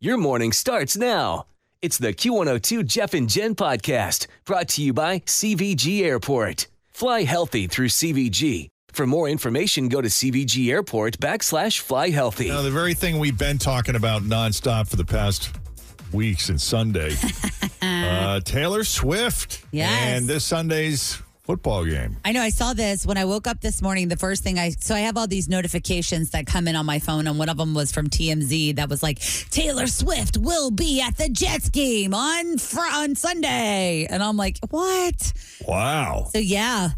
Your morning starts now. It's the Q102 Jeff and Jenn podcast brought to you by CVG Airport. Fly healthy through CVG. For more information, go to CVG Airport backslash fly healthy. Now, the very thing we've been talking about nonstop for the past weeks and Sunday, uh, Taylor Swift. Yes. And this Sunday's football game. I know. I saw this when I woke up this morning. The first thing I so I have all these notifications that come in on my phone, and one of them was from TMZ that was like Taylor Swift will be at the Jets game on fr- on Sunday, and I'm like, what? Wow. So yeah.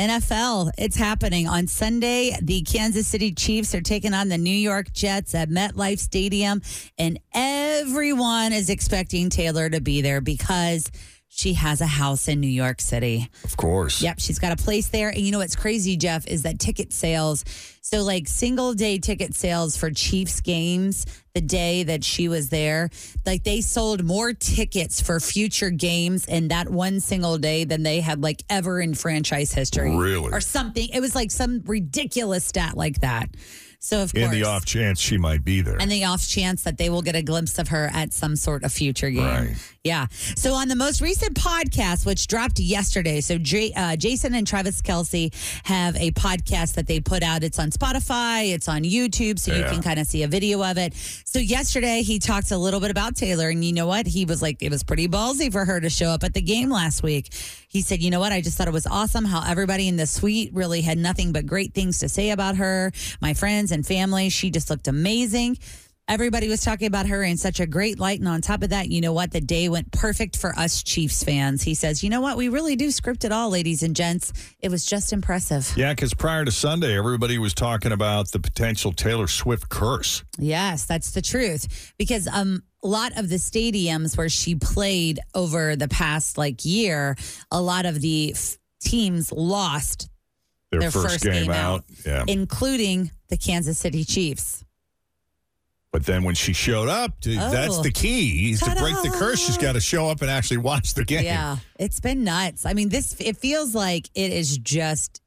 NFL, it's happening on Sunday. The Kansas City Chiefs are taking on the New York Jets at MetLife Stadium, and everyone is expecting Taylor to be there because she has a house in New York City. Of course. Yep, she's got a place there. And you know what's crazy, Jeff, is that ticket sales, so like single day ticket sales for Chiefs games the day that she was there, like they sold more tickets for future games in that one single day than they had like ever in franchise history. Really? Or something. It was like some ridiculous stat like that. So of In course. the off chance she might be there. and the off chance that they will get a glimpse of her at some sort of future game. Right. Yeah. So on the most recent podcast, which dropped yesterday, so J- uh, Jason and Travis Kelce have a podcast that they put out. It's on Spotify, it's on YouTube, so you can kind of see a video of it. So yesterday he talked a little bit about Taylor, and you know what? He was like, it was pretty ballsy for her to show up at the game last week. He said, you know what? I just thought it was awesome how everybody in the suite really had nothing but great things to say about her. My friends and family, she just looked amazing. Everybody was talking about her in such a great light. And on top of that, you know what? The day went perfect for us Chiefs fans. He says, you know what? We really do script it all, ladies and gents. It was just impressive. yeah, because prior to Sunday, everybody was talking about the potential Taylor Swift curse. Yes, that's the truth. Because um, a lot of the stadiums where she played over the past like year, a lot of the f- teams lost, Their, Their first, first game, game out. out. Yeah. including the Kansas City Chiefs. But then when she showed up, to, that's Oh. the key. Is to break the curse, she's got to show up and actually watch the game. Yeah, it's been nuts. I mean, this it feels like it is just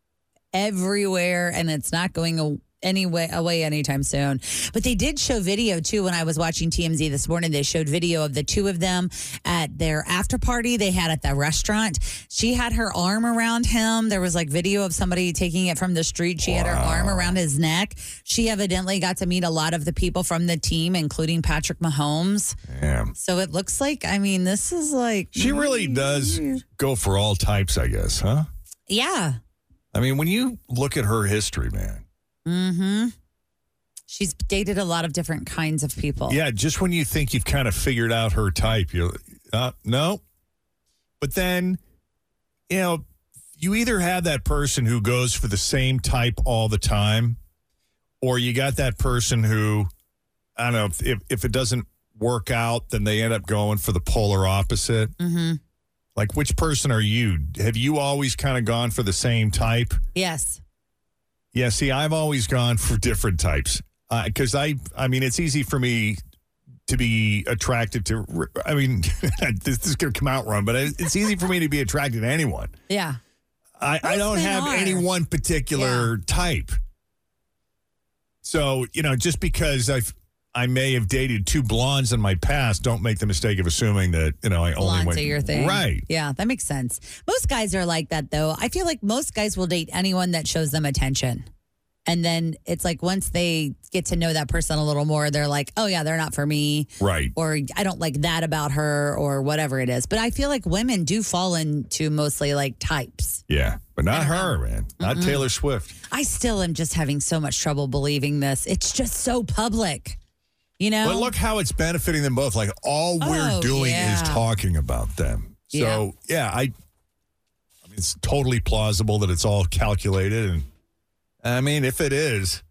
everywhere, and it's not going a- anyway away anytime soon. But they did show video too. When I was watching TMZ this morning, they showed video of the two of them at their after party they had at the restaurant. She had her arm around him. There was like video of somebody taking it from the street. She had her arm around his neck. She evidently got to meet a lot of the people from the team, including Patrick Mahomes. Yeah. So it looks like, I mean, this is like She really does go for all types, I guess, huh? yeah. I mean, when you look at her history, man, Mm-hmm. She's dated a lot of different kinds of people. yeah, just when you think you've kind of figured out her type, you uh, no. But then, you know, you either have that person who goes for the same type all the time, or you got that person who, I don't know, if, if, if it doesn't work out, then they end up going for the polar opposite. Mm-hmm. Like, which person are you? Have you always kind of gone for the same type? Yes. Yeah, see, I've always gone for different types uh, because I, I mean, it's easy for me to be attracted to. I mean, this, this is going to come out wrong, but it's easy for me to be attracted to anyone. Yeah. I, I don't have are. any one particular type. So you know, just because I've I may have dated two blondes in my past, don't make the mistake of assuming that you know I only Blondes went are your thing. right. Yeah, that makes sense. Most guys are like that, though. I feel like most guys will date anyone that shows them attention. And then it's like once they get to know that person a little more, they're like, oh, yeah, they're not for me. Right. Or I don't like that about her or whatever it is. But I feel like women do fall into mostly like types. Yeah, but not her, man. Not Taylor Swift. I still am just having so much trouble believing this. It's just so public, you know? But look how it's benefiting them both. Like all we're Oh, doing yeah. is talking about them. So yeah, I, I mean, it's totally plausible that it's all calculated, and I mean, if it is,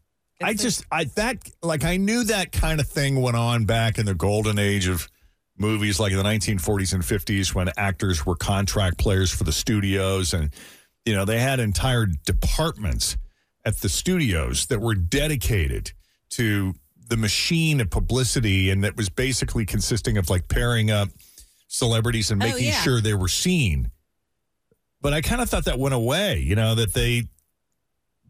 I just I that like I knew that kind of thing went on back in the golden age of movies, like in the 1940s and 50s, when actors were contract players for the studios, and you know they had entire departments at the studios that were dedicated to the machine of publicity and that was basically consisting of like pairing up celebrities and Oh, making yeah. sure they were seen. But I kind of thought that went away, you know, that they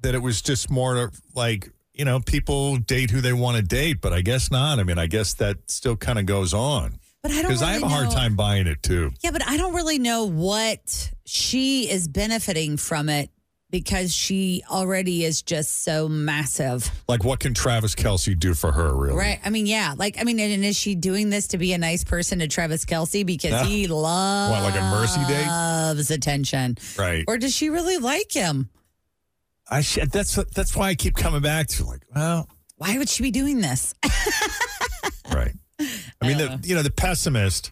that it was just more like you know, people date who they want to date, but I guess not. I mean, I guess that still kind of goes on. But I don't Because I have a hard know- time buying it too. Yeah, but I don't really know what she is benefiting from it because she already is just so massive. Like, what can Travis Kelce do for her, really? Right. I mean, yeah. Like, I mean, and is she doing this to be a nice person to Travis Kelce because he loves What, like a mercy date? loves attention? Right. Or does she really like him? I sh- that's that's why I keep coming back to like, well, Why would she be doing this? right. I mean, the uh. you know the pessimist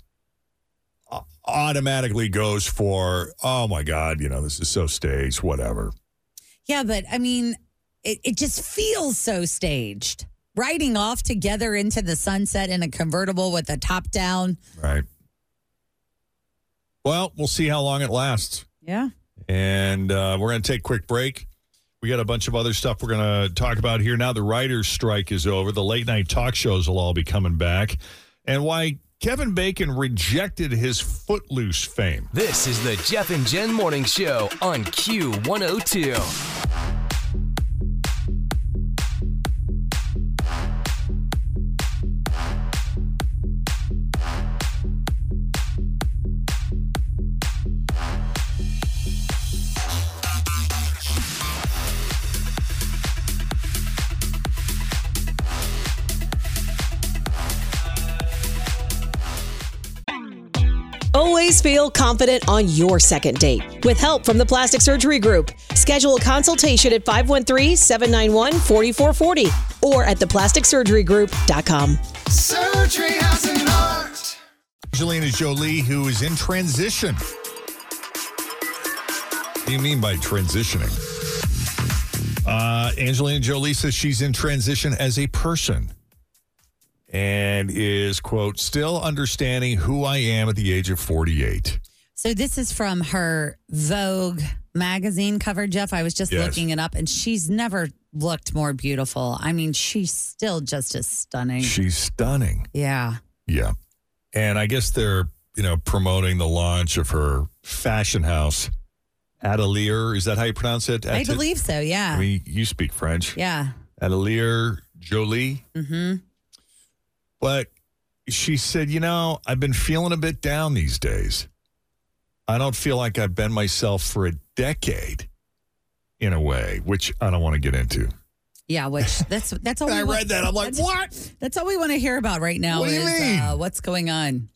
automatically goes for, oh my god, you know this is so staged, whatever. yeah, but I mean, it, it just feels so staged. Riding off together into the sunset in a convertible with the top down. Right. Well, we'll see how long it lasts. Yeah. And uh, we're going to take a quick break. We got a bunch of other stuff we're going to talk about here. Now the writer's strike is over. The late night talk shows will all be coming back. And why Kevin Bacon rejected his Footloose fame. This is the Jeff and Jenn Morning Show on Q102. Always feel confident on your second date. With help from the Plastic Surgery Group, schedule a consultation at 513-791-4440 or at theplasticsurgerygroup.com. Surgery has an art. Angelina Jolie, who is in transition. What do you mean by transitioning? Uh, Angelina Jolie says she's in transition as a person and is, quote, still understanding who I am at the age of 48. So this is from her Vogue magazine cover, Jeff. I was just Yes. looking it up, and she's never looked more beautiful. I mean, she's still just as stunning. She's stunning. yeah. Yeah. And I guess they're, you know, promoting the launch of her fashion house, Atelier. Is that how you pronounce it? I believe so. Yeah. I mean, you speak French. yeah. Atelier Jolie. hmm But she said, you know, I've been feeling a bit down these days. I don't feel like I've been myself for a decade in a way, which I don't want to get into. Yeah. Which that's that's all. I want- read that. I'm like, that's- what? That's all we want to hear about right now. What do you is, mean? Uh, what's going on?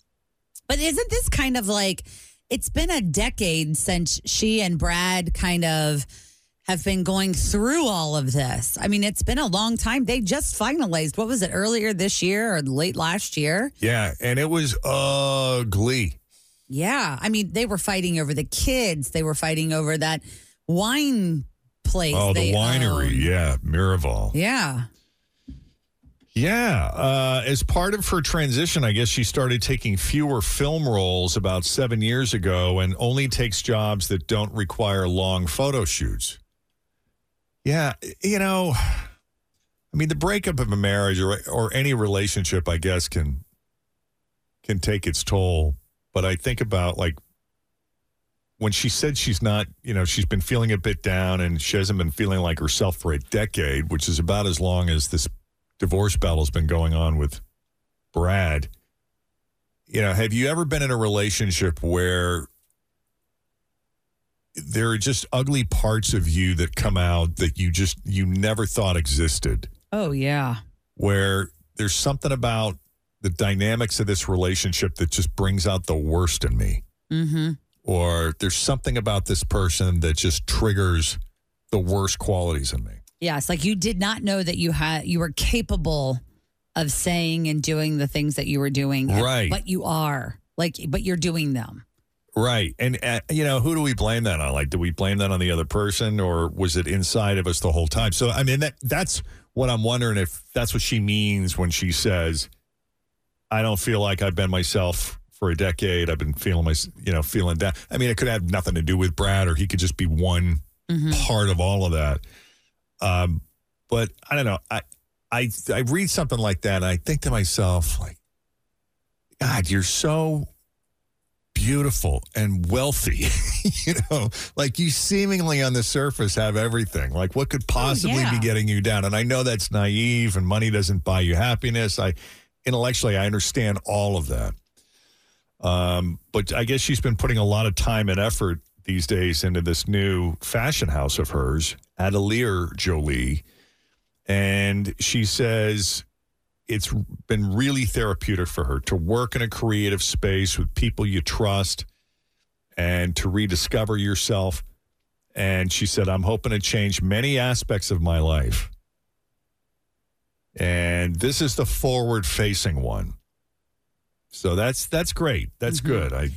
But isn't this kind of like it's been a decade since she and Brad kind of have been going through all of this. I mean, it's been a long time. They just finalized what was it earlier this year or late last year? Yeah. And it was ugly. Yeah. I mean, they were fighting over the kids. They were fighting over that wine place. Oh, the winery. own. Yeah. Miraval. Yeah. Yeah. Uh, as part of her transition, I guess she started taking fewer film roles about seven years ago and only takes jobs that don't require long photo shoots. Yeah. You know, I mean, the breakup of a marriage or, or any relationship, I guess, can can take its toll. But I think about like when she said she's not, you know, she's been feeling a bit down and she hasn't been feeling like herself for a decade, which is about as long as this divorce battle's been going on with Brad. You know, have you ever been in a relationship where there are just ugly parts of you that come out that you just you never thought existed? Oh, yeah. Where there's something about the dynamics of this relationship that just brings out the worst in me. Mm-hmm. Or there's something about this person that just triggers the worst qualities in me. Yes, like you did not know that you had you were capable of saying and doing the things that you were doing, Right. But you are like, but you're doing them. Right. And, uh, you know, who do we blame that on? Like, do we blame that on the other person or was it inside of us the whole time? So, I mean, that that's what I'm wondering if that's what she means when she says, I don't feel like I've been myself for a decade. I've been feeling my, you know, feeling that. I mean, it could have nothing to do with Brad or he could just be one part of all of that. Um, but I don't know. I, I, I read something like that and I think to myself, like, God, you're so beautiful and wealthy. you know, like you seemingly on the surface have everything. Like what could possibly yeah. be getting you down? And I know that's naive and money doesn't buy you happiness. I intellectually I understand all of that. Um, but I guess she's been putting a lot of time and effort these days into this new fashion house of hers, Atelier Jolie. And she says it's been really therapeutic for her to work in a creative space with people you trust and to rediscover yourself. And she said, I'm hoping to change many aspects of my life. And this is the forward facing one. So that's that's great. That's mm-hmm. good. I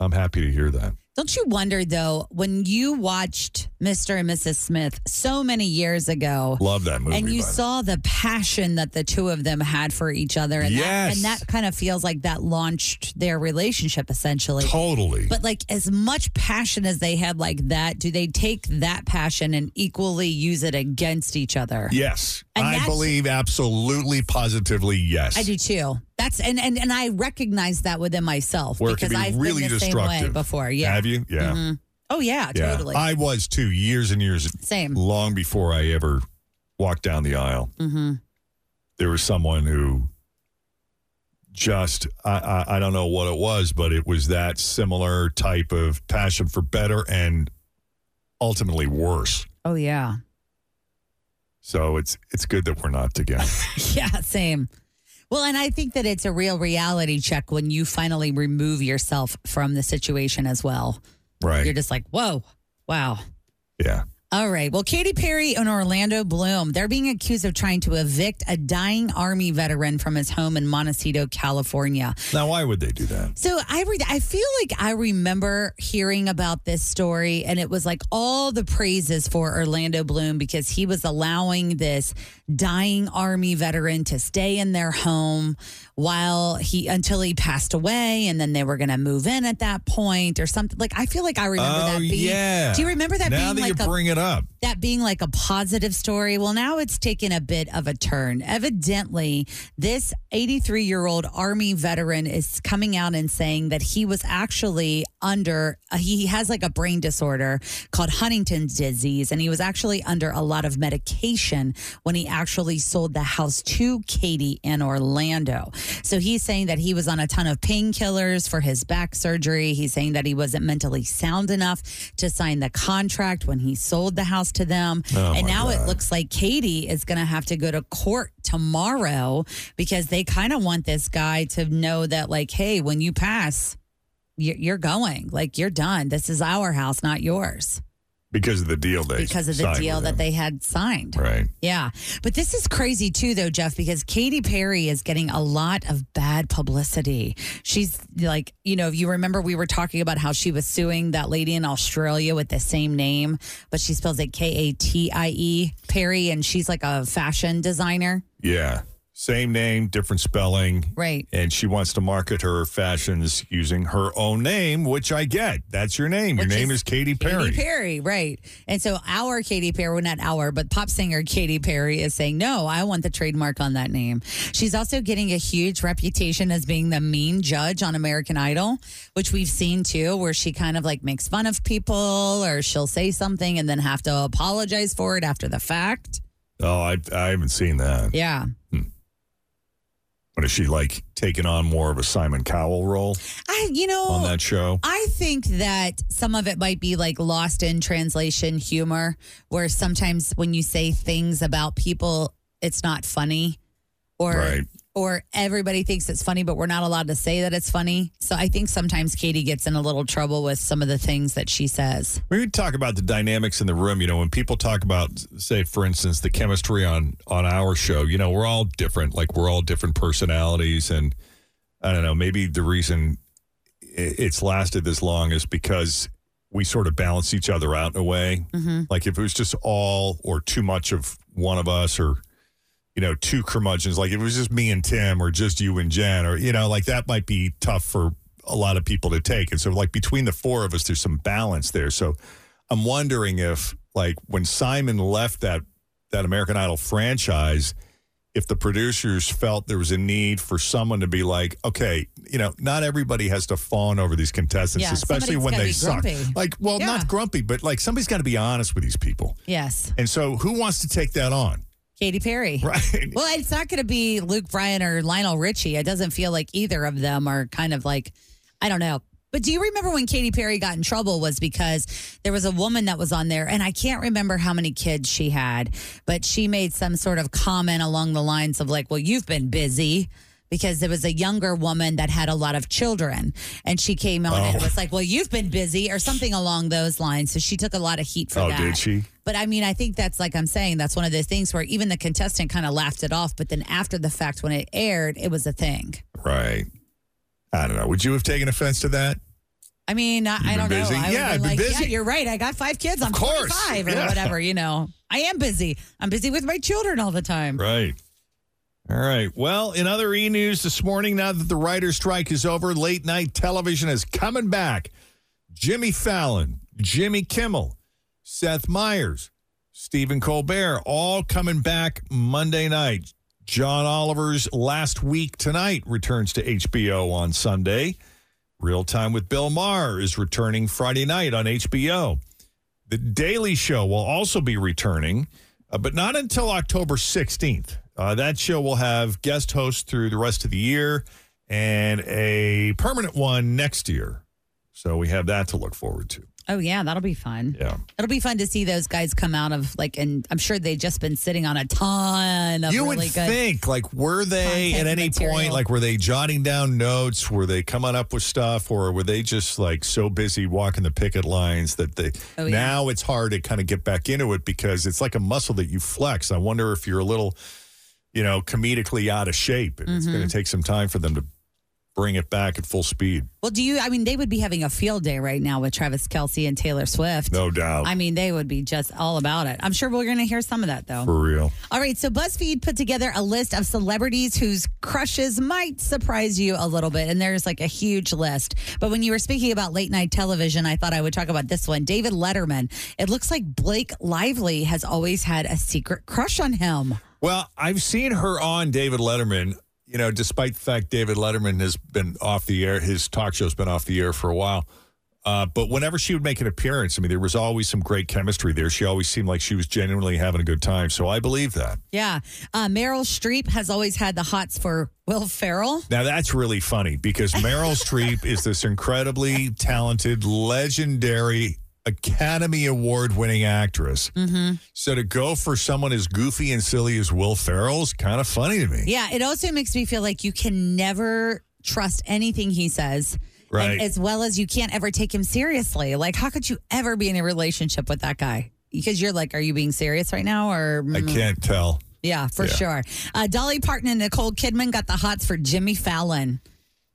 I'm happy to hear that. Don't you wonder though, when you watched Mr. and Mrs. Smith so many years ago, Love that movie. and you by the way. saw the passion that the two of them had for each other, and Yes. that, and that kind of feels like that launched their relationship essentially. totally. But like as much passion as they had like that, do they take that passion and equally use it against each other? yes. And I believe absolutely positively yes. I do too. That's and and and I recognize that within myself Where it can because be I've really been the same way destructive. before. Yeah. Have you? Yeah. Mhm. Oh yeah, Yeah. totally. I was too, years and years Same. long before I ever walked down the aisle. hmm There was someone who just I, I I don't know what it was, but it was that similar type of passion for better and ultimately worse. Oh yeah. So it's it's good that we're not together. Yeah, same. Well, and I think that it's a real reality check when you finally remove yourself from the situation as well. Right. You're just like, whoa, wow. yeah. All right. Well, Katy Perry and Orlando Bloom, they're being accused of trying to evict a dying Army veteran from his home in Montecito, California. Now why would they do that? So I re- I feel like I remember hearing about this story, and it was like all the praises for Orlando Bloom because he was allowing this dying Army veteran to stay in their home while he until he passed away, and then they were going to move in at that point or something. Like I feel like I remember oh that being. yeah. Do you remember that now being that like you a bring it up? That being like a positive story. Well, now it's taken a bit of a turn. Evidently, this 83 year old Army veteran is coming out and saying that he was actually under, uh, he has like a brain disorder called Huntington's disease, and he was actually under a lot of medication when he actually sold the house to Katy in Orlando. So he's saying that he was on a ton of painkillers for his back surgery. He's saying that he wasn't mentally sound enough to sign the contract when he sold the house to them. Oh, and now it looks like Katy is going to have to go to court tomorrow because they kind of want this guy to know that, like, hey, when you pass, you're going. Like, you're done. This is our house, not yours. Because of the deal they Because of the deal that they had signed. Right. Yeah. But this is crazy too, though, Jeff, because Katy Perry is getting a lot of bad publicity. She's like, you know, if you remember, we were talking about how she was suing that lady in Australia with the same name, but she spells it K A T I E, Perry, and she's like a fashion designer. Yeah. Same name, different spelling. Right. And she wants to market her fashions using her own name, which I get. That's your name. Your name is is Katy Perry. Katy Perry, right. And so our Katy Perry, well, not our, but pop singer Katy Perry is saying, no, I want the trademark on that name. She's also getting a huge reputation as being the mean judge on American Idol, which we've seen too, where she kind of like makes fun of people or she'll say something and then have to apologize for it after the fact. Oh, I, I haven't seen that. Yeah. Hmm. But is she like taking on more of a Simon Cowell role I, you know, on that show? I think that some of it might be like lost in translation humor, where sometimes when you say things about people, it's not funny, or Right. Or everybody thinks it's funny, but we're not allowed to say that it's funny. So I think sometimes Katy gets in a little trouble with some of the things that she says. We talk about the dynamics in the room. You know, when people talk about, say, for instance, the chemistry on on our show. You know, we're all different. Like we're all different personalities, and I don't know. Maybe the reason it's lasted this long is because we sort of balance each other out in a way. Mm-hmm. Like if it was just all or too much of one of us, or you know, two curmudgeons. Like if it was just me and Tim, or just you and Jen, or you know, like that might be tough for a lot of people to take. And so, like between the four of us, there's some balance there. So, I'm wondering if, like, when Simon left that that American Idol franchise, if the producers felt there was a need for someone to be like, okay, you know, not everybody has to fawn over these contestants, Yeah, especially when they suck. grumpy. Like, well, Yeah. not grumpy, but like somebody's got to be honest with these people. Yes. And so, who wants to take that on? Katy Perry. Right. Well, it's not going to be Luke Bryan or Lionel Richie. It doesn't feel like either of them are kind of like, I don't know. But do you remember when Katy Perry got in trouble was because there was a woman that was on there and I can't remember how many kids she had, but she made some sort of comment along the lines of like, well, you've been busy because there was a younger woman that had a lot of children and she came on and Oh. was like, well, you've been busy or something along those lines. So she took a lot of heat for Oh, that. did she? But I mean, I think that's like I'm saying, that's one of those things where even the contestant kind of laughed it off. But then after the fact, when it aired, it was a thing. Right. I don't know. Would you have taken offense to that? I mean, I, I don't busy? know. I Yeah, would I've been like, busy. yeah, you're right. I got five kids. I'm Of course. 45 or Yeah. whatever, you know. I am busy. I'm busy with my children all the time. Right. All right. Well, in other e news this morning, now that the writer's strike is over, late night television is coming back. Jimmy Fallon, Jimmy Kimmel, Seth Meyers, Stephen Colbert, all coming back Monday night. John Oliver's Last Week Tonight returns to HBO on Sunday. Real Time with Bill Maher is returning Friday night on HBO. The Daily Show will also be returning, uh, but not until October 16th. Uh, that show will have guest hosts through the rest of the year and a permanent one next year. So we have that to look forward to. Oh, yeah, that'll be fun. Yeah. It'll be fun to see those guys come out of like, and I'm sure they've just been sitting on a ton of you really would good. think, like, were they at any material. point, like, were they jotting down notes? Were they coming up with stuff? Or were they just, like, so busy walking the picket lines that they Oh, yeah. now it's hard to kind of get back into it because it's like a muscle that you flex. I wonder if you're a little, you know, comedically out of shape. And It's Mm-hmm. going to take some time for them to bring it back at full speed. Well, do you, I mean, they would be having a field day right now with Travis Kelce and Taylor Swift. No doubt. I mean, they would be just all about it. I'm sure we're going to hear some of that though. for real. All right, so BuzzFeed put together a list of celebrities whose crushes might surprise you a little bit, and there's like a huge list. But when you were speaking about late night television, I thought I would talk about this one David Letterman. It looks like Blake Lively has always had a secret crush on him. Well, I've seen her on David Letterman. You know, despite the fact David Letterman has been off the air, his talk show's been off the air for a while. Uh, but whenever she would make an appearance, I mean, there was always some great chemistry there. She always seemed like she was genuinely having a good time. So I believe that. Yeah. Uh, Meryl Streep has always had the hots for Will Ferrell. Now that's really funny because Meryl Streep is this incredibly talented, legendary Academy Award winning actress. Mm-hmm. So to go for someone as goofy and silly as Will Ferrell is kind of funny to me. Yeah, it also makes me feel like you can never trust anything he says. Right. And as well as you can't ever take him seriously. Like, how could you ever be in a relationship with that guy? Because you're like, are you being serious right now? Or I can't tell. yeah, for Yeah. sure. Uh, Dolly Parton and Nicole Kidman got the hots for Jimmy Fallon,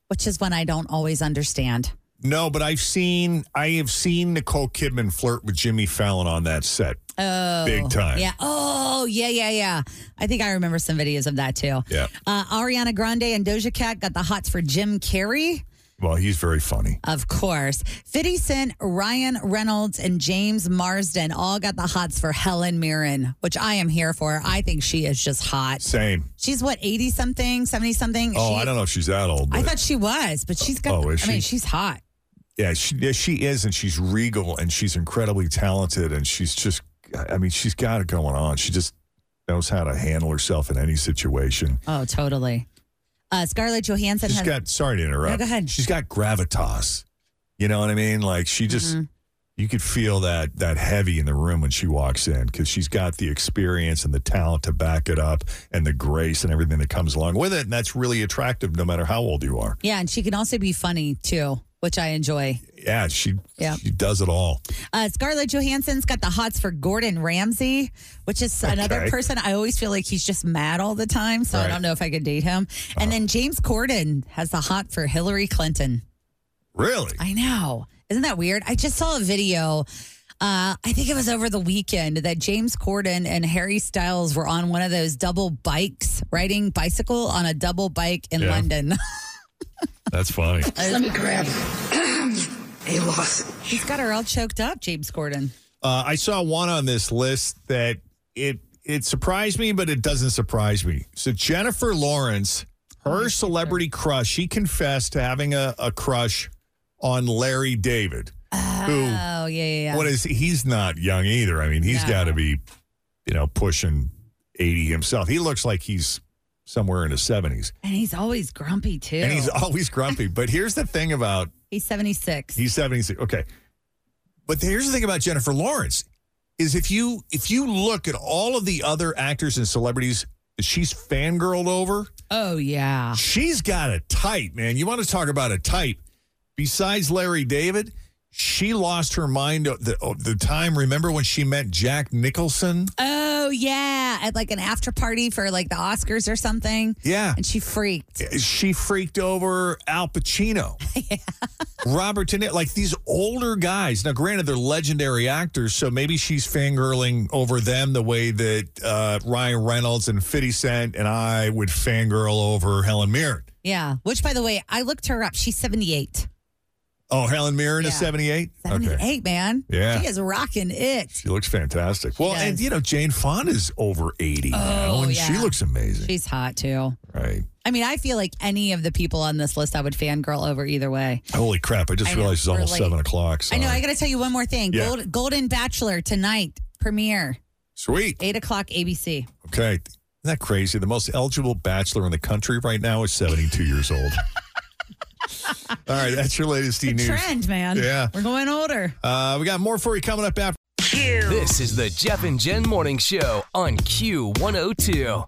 which is one I don't always understand. No, but I've seen I have seen Nicole Kidman flirt with Jimmy Fallon on that set. Oh, Big time. Yeah. Oh, yeah, yeah, yeah. I think I remember some videos of that too. Yeah. Uh, Ariana Grande and Doja Cat got the hots for Jim Carrey. Well, he's very funny. Of course. 50 Cent, Ryan Reynolds, and James Marsden all got the hots for Helen Mirren, which I am here for. I think she is just hot. Same. She's what, 80 something, 70 something? Oh, She- I don't know if she's that old. I thought she was, but she's got, Oh, is I mean, she's hot. Yeah, she, yeah, she is, and she's regal, and she's incredibly talented, and she's just, I mean, she's got it going on. She just knows how to handle herself in any situation. Oh, totally. Uh, Scarlett Johansson She's has. got, sorry to interrupt. No, go ahead. She's got gravitas. You know what I mean? Like she just, Mm-hmm. you could feel that that heavy in the room when she walks in because she's got the experience and the talent to back it up and the grace and everything that comes along with it. And that's really attractive no matter how old you are. yeah, and she can also be funny too, which I enjoy. Yeah, she Yeah. she does it all. Uh, Scarlett Johansson's got the hots for Gordon Ramsay, which is another person I always feel like he's just mad all the time. So I don't know if I could date him. And then James Corden has the hot for Hillary Clinton. Really? I know. Isn't that weird? I just saw a video. Uh, I think it was over the weekend that James Corden and Harry Styles were on one of those double bikes, riding bicycle on a double bike in Yeah. London. That's funny. Let me grab a loss. He's got her all choked up, James Corden. Uh, I saw one on this list that it it surprised me, but it doesn't surprise me. So Jennifer Lawrence, her celebrity crush, she confessed to having a, a crush on Larry David. who Oh, yeah, yeah, yeah. what is he's not young either. I mean, he's No. got to be, you know, pushing 80 himself. He looks like he's somewhere in his 70s. and he's always grumpy, too. And he's always grumpy. but here's the thing about He's 76. He's 76. Okay. But here's the thing about Jennifer Lawrence is if you if you look at all of the other actors and celebrities that she's fangirled over, oh, yeah. she's got a type, man. You want to talk about a type. Besides Larry David, she lost her mind the, the time. Remember when she met Jack Nicholson? Oh, yeah. At like an after party for like the Oscars or something. Yeah. And she freaked. She freaked over Al Pacino, yeah. Robert De Niro, like these older guys. Now, granted, they're legendary actors, so maybe she's fangirling over them the way that uh, Ryan Reynolds and 50 Cent and I would fangirl over Helen Mirren. Yeah. Which, by the way, I looked her up. She's 78. Oh, Helen Mirren is Yeah. 78? 78, man. Yeah. She is rocking it. She looks fantastic. Well, and you know, Jane Fonda's over 80 now, Oh, and she looks amazing. She's hot, too. right. I mean, I feel like any of the people on this list I would fangirl over either way. Holy crap. I just I realized it's almost late. 7 o'clock. I know. I got to tell you one more thing. Yeah. Gold, Golden Bachelor tonight, premiere, Sweet. 8 o'clock ABC. Okay. Isn't that crazy? The most eligible bachelor in the country right now is 72 years old. All right, that's your latest E News. trend, man. Yeah. We're going older. Uh, we got more for you coming up after. This is the Jeff and Jenn Morning Show on Q102.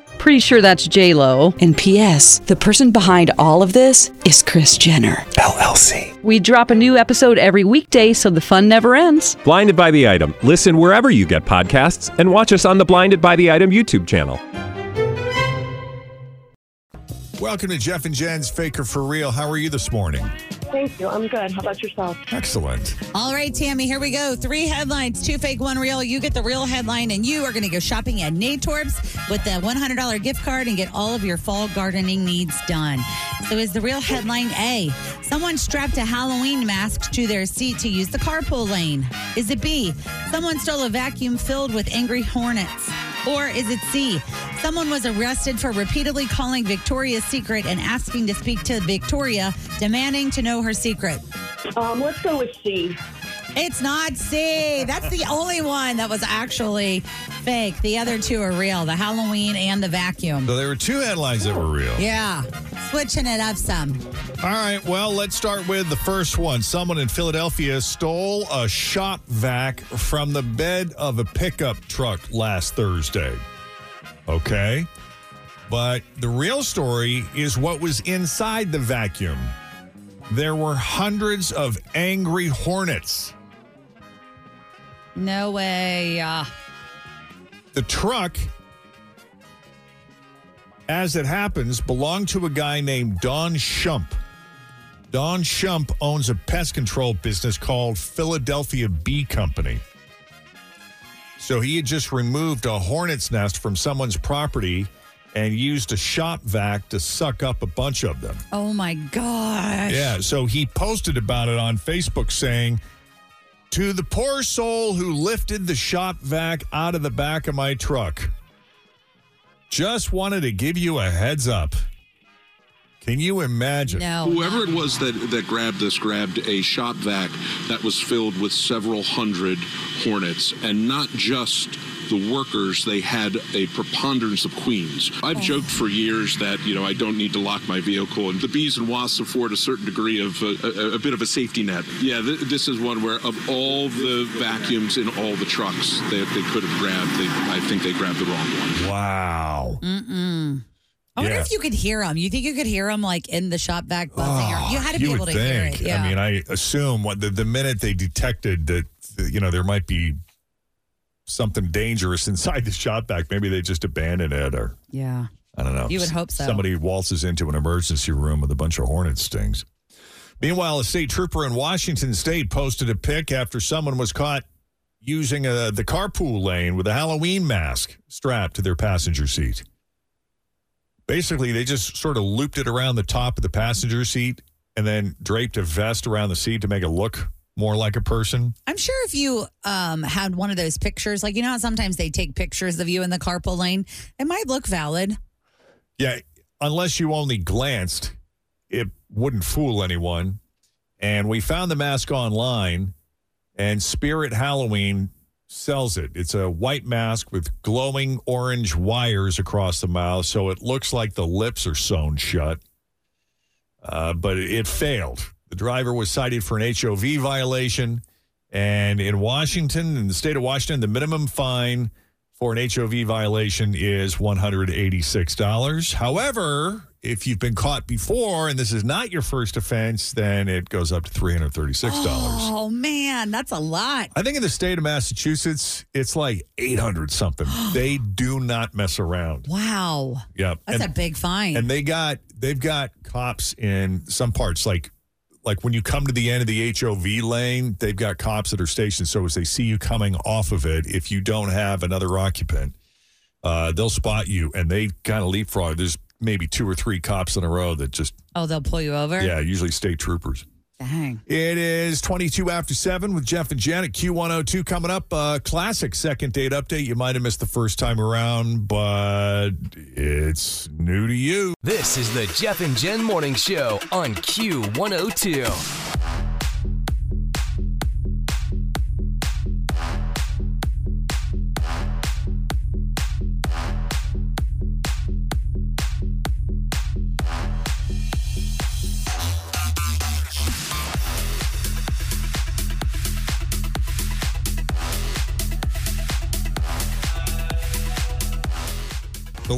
Pretty sure that's J Lo. And P.S. The person behind all of this is Kris Jenner. LLC. We drop a new episode every weekday, so the fun never ends. Blinded by the item. Listen wherever you get podcasts, and watch us on the Blinded by the Item YouTube channel. Welcome to Jeff and Jenn's Faker for Real. How are you this morning? Thank you. I'm good. How about yourself? Excellent. All right, Tammy, here we go. Three headlines, two fake, one real. You get the real headline, and you are going to go shopping at Natorps with the $100 gift card and get all of your fall gardening needs done. So, is the real headline A? Someone strapped a Halloween mask to their seat to use the carpool lane. Is it B? Someone stole a vacuum filled with angry hornets. Or is it C? Someone was arrested for repeatedly calling Victoria's Secret and asking to speak to Victoria, demanding to know her secret. Um, let's go with C. It's not C. That's the only one that was actually fake. The other two are real the Halloween and the vacuum. So there were two headlines that were real. Yeah. Switching it up some. All right, well, let's start with the first one. Someone in Philadelphia stole a shop vac from the bed of a pickup truck last Thursday. Okay. But the real story is what was inside the vacuum. There were hundreds of angry hornets. No way. Uh, The truck, as it happens, belonged to a guy named Don Shump. Don Shump owns a pest control business called Philadelphia Bee Company. So he had just removed a hornet's nest from someone's property and used a shop vac to suck up a bunch of them. oh my gosh. Yeah, so he posted about it on Facebook saying, To the poor soul who lifted the shop vac out of the back of my truck, just wanted to give you a heads up. Can you imagine? No. Whoever it was that, that grabbed this grabbed a shop vac that was filled with several hundred hornets, and not just the workers. They had a preponderance of queens. I've joked for years that you know I don't need to lock my vehicle, and the bees and wasps afford a certain degree of uh, a, a bit of a safety net. Yeah, th- this is one where of all the vacuums in all the trucks that they could have grabbed, they, I think they grabbed the wrong one. Wow. Mm-mm. I wonder Yeah. if you could hear them. You think you could hear them like in the shop vac buzzing? or, you had to be Oh, able would to hear it. Yeah. I mean, I assume what the, the minute they detected that you know there might be something dangerous inside the shop vac, maybe they just abandon it or yeah. I don't know. You would hope so. Somebody waltzes into an emergency room with a bunch of hornet stings. Meanwhile, a state trooper in Washington state posted a pic after someone was caught using uh the carpool lane with a Halloween mask strapped to their passenger seat. Basically, they just sort of looped it around the top of the passenger seat and then draped a vest around the seat to make it look more like a person. I'm sure if you um, had one of those pictures, like you know how sometimes they take pictures of you in the carpool lane, it might look valid. Yeah, unless you only glanced, it wouldn't fool anyone. And we found the mask online, and Spirit Halloween sells it. It's a white mask with glowing orange wires across the mouth, so it looks like the lips are sewn shut. Uh, but it failed. The driver was cited for an HOV violation. And in Washington, in the state of Washington, the minimum fine for an HOV violation is $186. However, if you've been caught before and this is not your first offense, then it goes up to $336. Oh man, that's a lot. I think in the state of Massachusetts, it's like 800 something. they do not mess around. Wow, Yep. that's and, a big fine. and they got they've got cops in some parts like like when you come to the end of the HOV lane, they've got cops that are stationed so as they see you coming off of it, if you don't have another occupant, uh, they'll spot you and they kind of leapfrog. There's maybe two or three cops in a row that just oh, they'll pull you over. yeah, usually state troopers. Dang. It is 22 after 7 with Jeff and Janet. Q102 coming up. Uh, classic second date update. You might have missed the first time around, but it's new to you. This is the Jeff and Jenn Morning Show on Q102.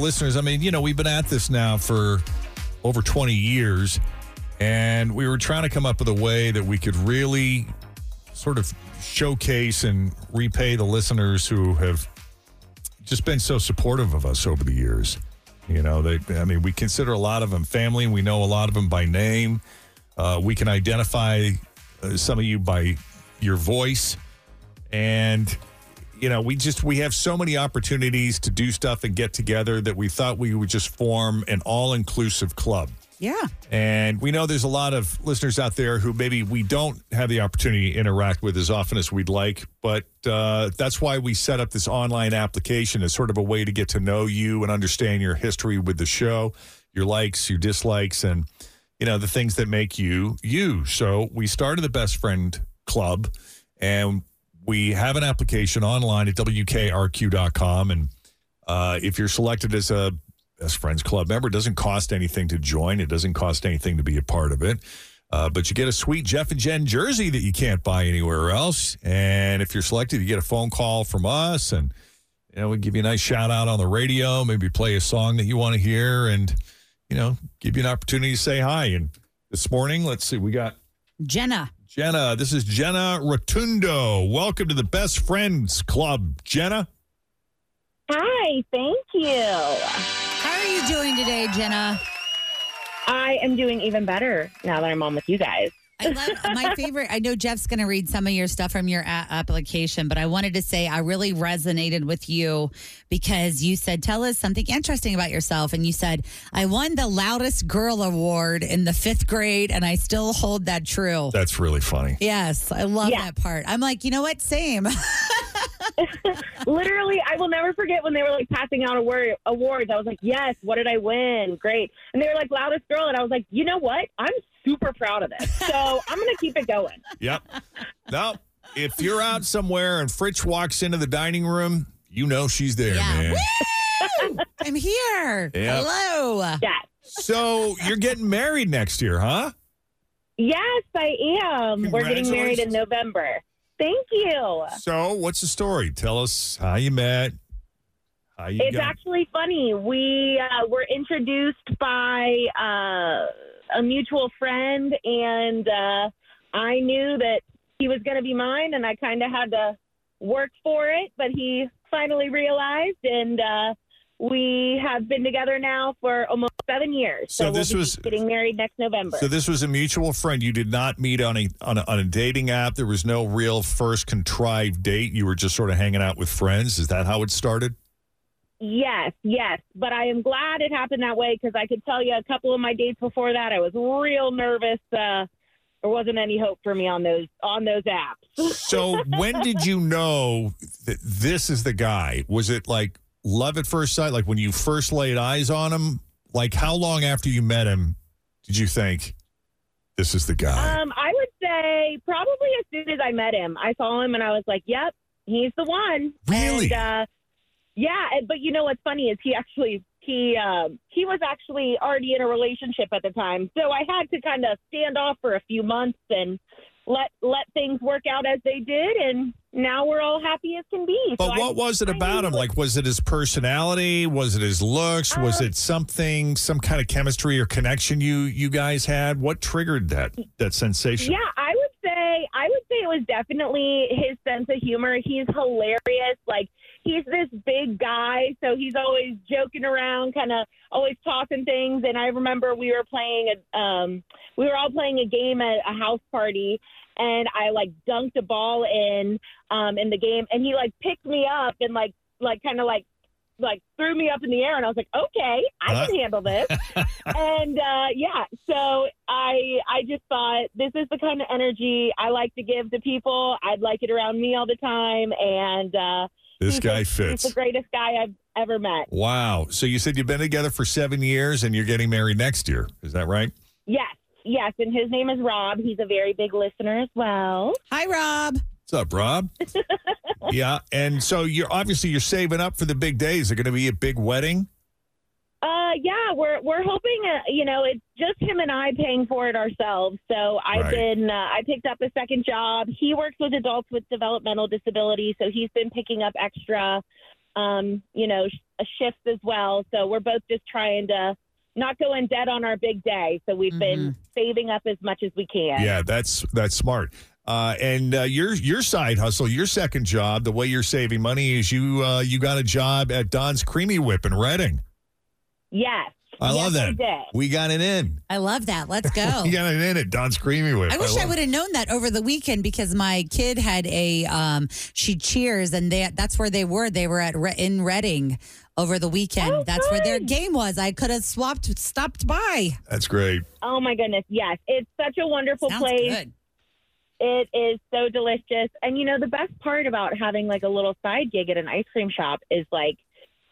Listeners, I mean, you know, we've been at this now for over 20 years, and we were trying to come up with a way that we could really sort of showcase and repay the listeners who have just been so supportive of us over the years. You know, they, I mean, we consider a lot of them family, we know a lot of them by name. Uh, we can identify uh, some of you by your voice, and you know, we just we have so many opportunities to do stuff and get together that we thought we would just form an all-inclusive club. Yeah. And we know there's a lot of listeners out there who maybe we don't have the opportunity to interact with as often as we'd like, but uh, that's why we set up this online application as sort of a way to get to know you and understand your history with the show, your likes, your dislikes, and you know the things that make you you. So we started the Best Friend Club, and we have an application online at wkrq.com, and uh, if you're selected as a Best Friends Club member. It doesn't cost anything to join. It doesn't cost anything to be a part of it. Uh, but you get a sweet Jeff and Jenn jersey that you can't buy anywhere else. And if you're selected, you get a phone call from us, and you know we give you a nice shout out on the radio. Maybe play a song that you want to hear, and you know give you an opportunity to say hi. And this morning, let's see, we got Jenna. Jenna. This is Jenna Rotundo. Welcome to the Best Friends Club, Jenna. Hi, thank you. How are you doing today, Jenna? I am doing even better now that I'm on with you guys. I love my favorite. I know Jeff's going to read some of your stuff from your a- application, but I wanted to say I really resonated with you because you said, Tell us something interesting about yourself. And you said, I won the loudest girl award in the fifth grade, and I still hold that true. That's really funny. Yes, I love Yeah. that part. I'm like, you know what? Same. Literally, I will never forget when they were like passing out award- awards. I was like, yes, what did I win? Great. And they were like, loudest girl. And I was like, you know what? I'm super proud of this. So I'm going to keep it going. Yep. Now, if you're out somewhere and Fritz walks into the dining room, you know she's there, Yeah. man. Woo! I'm here. Yep. Hello. Yes. So you're getting married next year, huh? Yes, I am. We're getting married in November. Thank you. So what's the story? Tell us how you met, How you It's got- actually funny. We uh, were introduced by uh, a mutual friend, and uh, I knew that he was going to be mine, and I kind of had to work for it. But he finally realized, and uh, we have been together now for almost seven years. So we'll this be was- getting married next November. So this was a mutual friend. You did not meet on a, on a on a dating app. There was no real first contrived date. You were just sort of hanging out with friends. Is that how it started? Yes, yes. But I am glad it happened that way because I could tell you a couple of my dates before that, I was real nervous. Uh, there wasn't any hope for me on those on those apps. So when did you know that this is the guy? Was it like love at first sight? Like when you first laid eyes on him? Like how long after you met him did you think this is the guy? Um, I would say probably as soon as I met him, I saw him and I was like, "Yep, he's the one." Really? And, uh, yeah, but you know what's funny is he actually he um, he was actually already in a relationship at the time, so I had to kind of stand off for a few months and let let things work out as they did, and now we're all happy as can be. But So I- what was it I about him? Like, was it his personality? Was it his looks? Was Um, it something, some kind of chemistry or connection you you guys had? What triggered that that sensation? Yeah, I would say I would say it was definitely his sense of humor. He's hilarious. Like he's this big guy, so he's always joking around, kind of always talking things. And I remember we were playing a um we were all playing a game at a house party and I like dunked a ball in um in the game and he like picked me up and like like kind of like like threw me up in the air and I was like, okay, I can handle this. and uh, yeah, so I I just thought this is the kind of energy I like to give to people. I'd like it around me all the time, and uh, This he's guy the- fits. He's the greatest guy I've ever met. Wow. So you said you've been together for seven years and you're getting married next year. Is that right? Yes, yes, and his name is Rob. He's a very big listener as well. Hi, Rob. What's up, Rob? yeah. And so you're obviously you're saving up for the big days. Is it going to be a big wedding? Uh, yeah, we're we're hoping. Uh, you know, it's just him and I paying for it ourselves. So I've Right. been. Uh, I picked up a second job. He works with adults with developmental disability, so he's been picking up extra, um, you know, sh- shifts as well. So we're both just trying to not go in debt on our big day. So we've been saving up as much as we can. Yeah, that's that's smart. Uh, and uh, your your side hustle, your second job, the way you're saving money is you uh, you got a job at Don's Creamy Whip in Reading. Yes. I Yes, love that. did. We got it in. I love that. Let's go. We got it in at Don's Creamy Whip. I wish I, love would have known that over the weekend because my kid had a um she cheers and they that's where they were. They were at Re- in Reading over the weekend. Oh, that's where their game was. I could have swapped stopped by. That's great. Oh my goodness, yes. It's such a wonderful Sounds place. good. It is so delicious. And you know, the best part about having like a little side gig at an ice cream shop is like,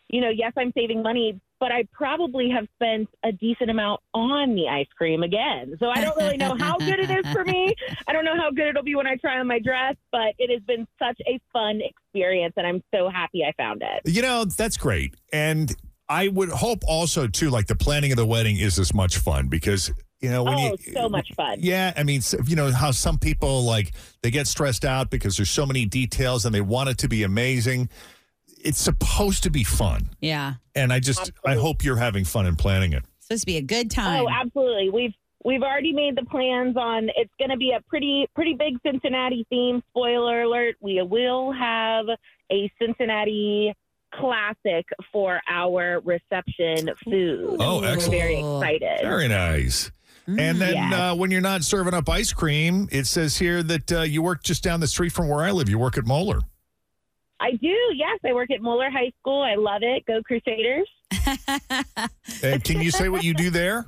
you know, yes, I'm saving money, but I probably have spent a decent amount on the ice cream again. So I don't really know how good it is for me. I don't know how good it'll be when I try on my dress, but it has been such a fun experience and I'm so happy I found it. You know, that's great. And I would hope also too, like the planning of the wedding is as much fun because you know when oh, you so much fun. Yeah, I mean, you know how some people like they get stressed out because there's so many details and they want it to be amazing. It's supposed to be fun, Yeah. and I just I hope you're having fun in planning it. Supposed to be a good time. Oh, absolutely. We've we've already made the plans on. It's going to be a pretty pretty big Cincinnati theme. Spoiler alert: we will have a Cincinnati classic for our reception food. Oh, We're excellent. very excited. Very nice. And then Yes. uh, when you're not serving up ice cream, it says here that uh, you work just down the street from where I live. You work at Moeller. I do. Yes, I work at Moeller High School. I love it. Go Crusaders. And can you say what you do there?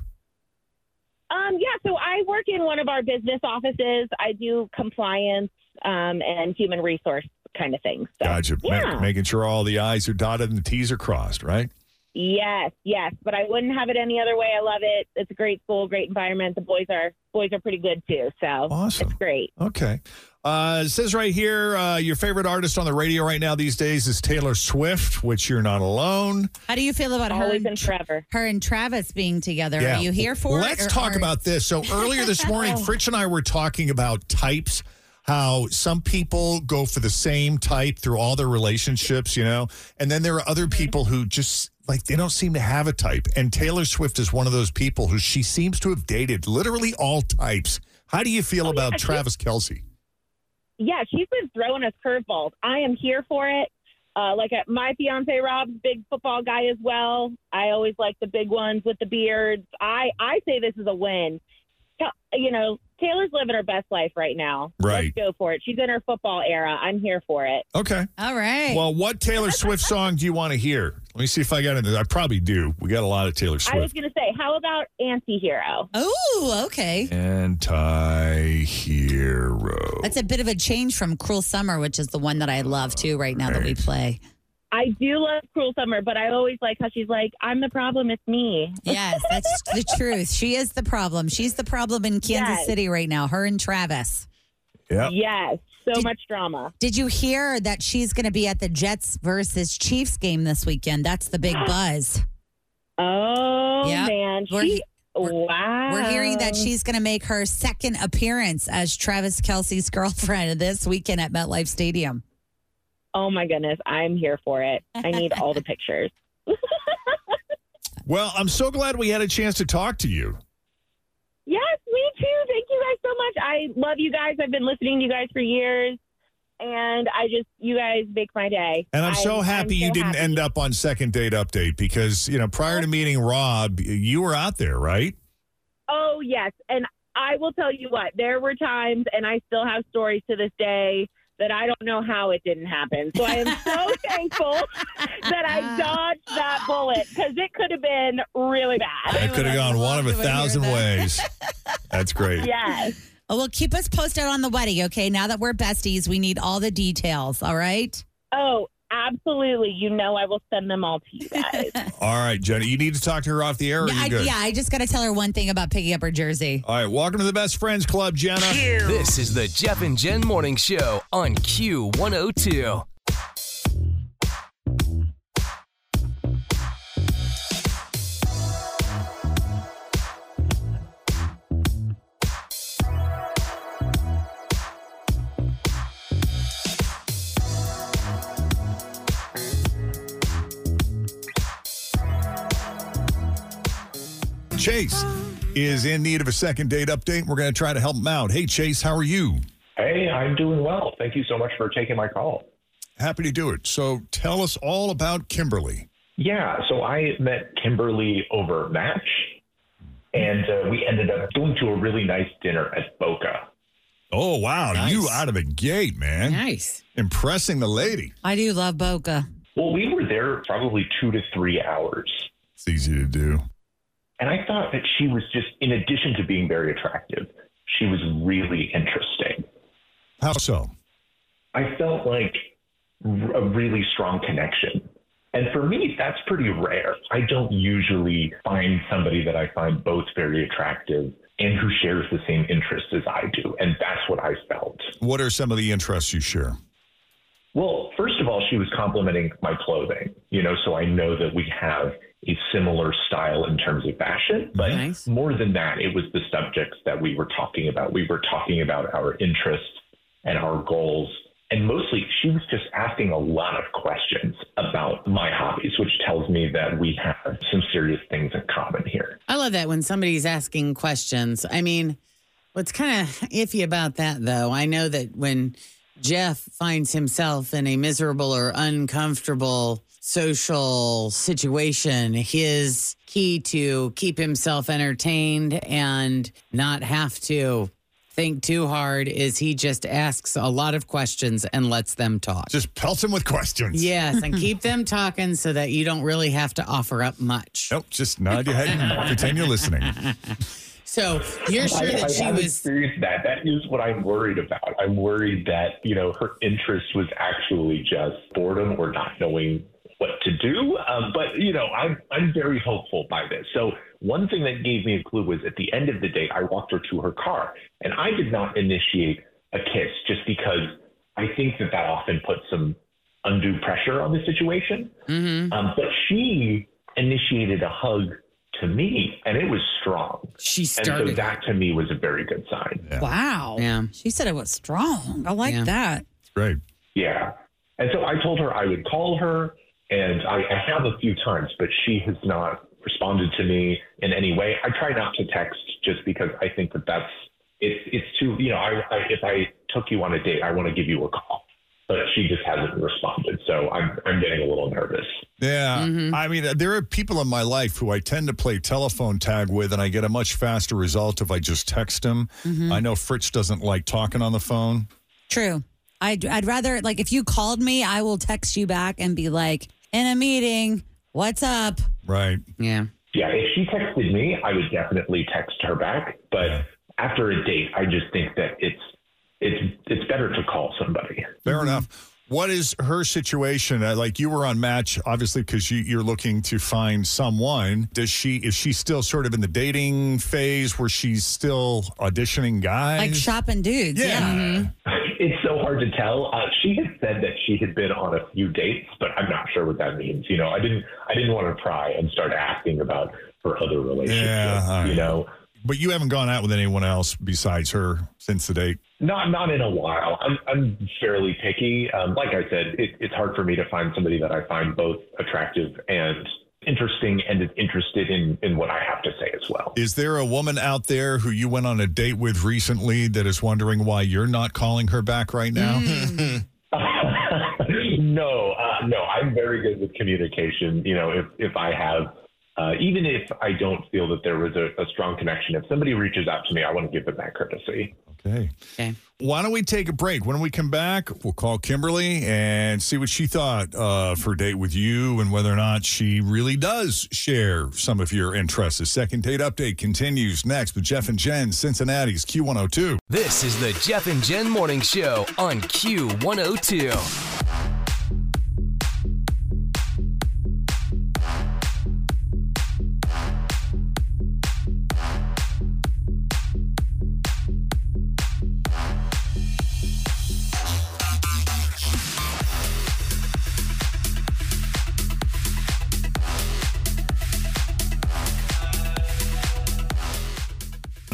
Um, yeah, so I work in one of our business offices. I do compliance um, and human resource kind of things. So, Gotcha. Ma- Yeah. making sure all the I's are dotted and the T's are crossed, right? Yes, yes, but I wouldn't have it any other way. I love it. It's a great school, great environment. The boys are boys are pretty good too, so Awesome. it's great. Okay. Uh, it says right here, uh, your favorite artist on the radio right now these days is Taylor Swift, which you're not alone. How do you feel about her Always and, and forever. her and Travis being together? Are you here for Let's it? or talk are- about this. So earlier this morning, Fritch and I were talking about types. how some people go for the same type through all their relationships, you know, and then there are other people who just like they don't seem to have a type. And Taylor Swift is one of those people who she seems to have dated literally all types. How do you feel about Travis Kelce? Yeah, she's been throwing us curveballs. I am here for it. Uh, like uh, my fiance Rob's big football guy as well. I always like the big ones with the beards. I I say this is a win. You know, Taylor's living her best life right now. Right. Let's go for it. She's in her football era. I'm here for it. Okay. All right. Well, what Taylor Swift song do you want to hear? Let me see if I got it. I probably do. We got a lot of Taylor Swift. I was going to say, how about anti-hero? Oh, okay. Anti-hero. That's a bit of a change from Cruel Summer, which is the one that I love too right now that we play. I do love Cruel Summer, but I always like how she's like, I'm the problem, it's me. Yes, that's the truth. She is the problem. She's the problem in Kansas Yes. City right now, her and Travis. Yep. Yes, so Did- much drama. Did you hear that she's going to be at the Jets versus Chiefs game this weekend? That's the big buzz. Oh, Yep. man. We're- She, wow. We're hearing that she's going to make her second appearance as Travis Kelce's girlfriend this weekend at MetLife Stadium. Oh, my goodness. I'm here for it. I need all the pictures. Well, I'm so glad we had a chance to talk to you. Me too. Thank you guys so much. I love you guys. I've been listening to you guys for years. And I just, you guys make my day. And I'm so I'm- happy I'm you didn't happy. end up on second date update because, you know, prior to meeting Rob, you were out there, right? Oh, yes. And I will tell you what, there were times, and I still have stories to this day that I don't know how it didn't happen. So I am so thankful that I ah. dodged that bullet because it could have been really bad. That could have gone one of a loved to hear thousand that. ways. That's great. Yes. Oh, well, keep us posted on the wedding, okay? Now that we're besties, we need all the details, all right? Oh, absolutely. You know, I will send them all to you guys. All right, Jenny, you need to talk to her off the air. Or Yeah, you I, good? yeah, I just got to tell her one thing about picking up her jersey. All right, welcome to the Best Friends Club, Jenna. This is the Jeff and Jenn Morning Show on Q102. Chase is in need of a second date update. We're going to try to help him out. Hey, Chase, how are you? Hey, I'm doing well. Thank you so much for taking my call. Happy to do it. So tell us all about Kimberly. Yeah, so I met Kimberly over Match, and uh, we ended up going to a really nice dinner at Boca. Oh, wow. Nice. You out of the gate, man. Nice. Impressing the lady. I do love Boca. Well, we were there probably two to three hours, It's easy to do. And I thought that she was just, in addition to being very attractive, she was really interesting. How so? I felt like a really strong connection. And for me, that's pretty rare. I don't usually find somebody that I find both very attractive and who shares the same interests as I do. And that's what I felt. What are some of the interests you share? Well, first of all, she was complimenting my clothing, you know, so I know that we have a similar style in terms of fashion. But Nice. more than that, it was the subjects that we were talking about. We were talking about our interests and our goals. And mostly, she was just asking a lot of questions about my hobbies, which tells me that we have some serious things in common here. I love that when somebody's asking questions. I mean, what's kind of iffy about that, though, I know that when Jeff finds himself in a miserable or uncomfortable social situation, his key to keep himself entertained and not have to think too hard is he just asks a lot of questions and lets them talk. Just pelt him with questions. Yes, and keep them talking so that you don't really have to offer up much. Nope, just nod your head and pretend you're listening. So you're sure I, that I she have was experienced that. That is what I'm worried about. I'm worried that you know her interest was actually just boredom or not knowing what to do. Um, but you know, I'm I'm very hopeful by this. So one thing that gave me a clue was at the end of the day, I walked her to her car, and I did not initiate a kiss just because I think that that often puts some undue pressure on the situation. Mhm. Um, but she initiated a hug to to me, and it was strong. She And so started. that to me was a very good sign. Wow. Yeah. She said it was strong. I like Yeah. that. Great. Yeah. And so I told her I would call her, and I, I have a few times, but she has not responded to me in any way. I try not to text just because I think that that's it's it's too you know I, I if I took you on a date, I want to give you a call, but she just hasn't responded, so I'm I'm getting a little nervous. Yeah. Mm-hmm. I mean, there are people in my life who I tend to play telephone tag with, and I get a much faster result if I just text them. Mm-hmm. I know Fritz doesn't like talking on the phone. True. I'd, I'd rather, like, if you called me, I will text you back and be like, in a meeting, what's up? Right. Yeah. Yeah, if she texted me, I would definitely text her back. But after a date, I just think that it's it's it's better to call somebody. Fair enough. What is her situation? Uh, like you were on Match, obviously, because you, you're looking to find someone. Does she is she still sort of in the dating phase where she's still auditioning guys? Like shopping dudes. Yeah. Yeah. It's so hard to tell. Uh, she had said that she had been on a few dates, but I'm not sure what that means. You know, I didn't I didn't want to pry and start asking about her other relationships. Yeah, right. You know, But you haven't gone out with anyone else besides her since the date. not not in a while. I'm I'm fairly picky. Um, like I said, it, it's hard for me to find somebody that I find both attractive and interesting and is interested in in what I have to say as well. Is there a woman out there who you went on a date with recently that is wondering why you're not calling her back right now? no, uh, no, I'm very good with communication. You know, if if I have, uh, even if I don't feel that there was a, a strong connection, if somebody reaches out to me, I want to give them that courtesy. Okay. Okay. Why don't we take a break? When we come back, we'll call Kimberly and see what she thought uh, of her date with you and whether or not she really does share some of your interests. The second date update continues next with Jeff and Jenn, Cincinnati's Q102. This is the Jeff and Jenn Morning Show on Q102.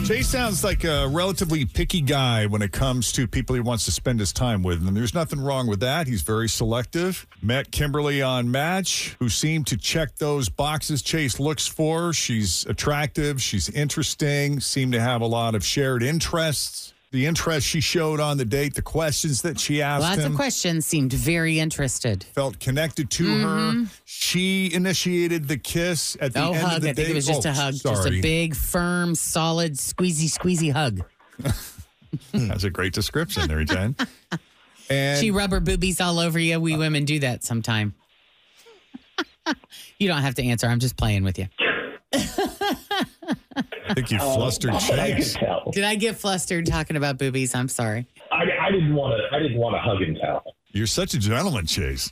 Jay sounds like a relatively picky guy when it comes to people he wants to spend his time with. And there's nothing wrong with that. He's very selective. Met Kimberly on Match, who seemed to check those boxes Chase looks for. She's attractive, she's interesting, seemed to have a lot of shared interests. The interest she showed on the date, the questions that she asked Lots him of questions. Seemed very interested. felt connected to her. Mm-hmm. She initiated the kiss at the Oh, end hug. of the I think it was just Oh, a hug. Just sorry. a big, firm, solid, squeezy, squeezy hug. That's a great description there, Jenn. And she rub her boobies all over you. We uh, women do that sometime. you don't have to answer. I'm just playing with you. I think you flustered Oh, I could Chase. tell. Did I get flustered talking about boobies? I'm sorry. I, I didn't want to. I didn't want to hug and tell. You're such a gentleman, Chase.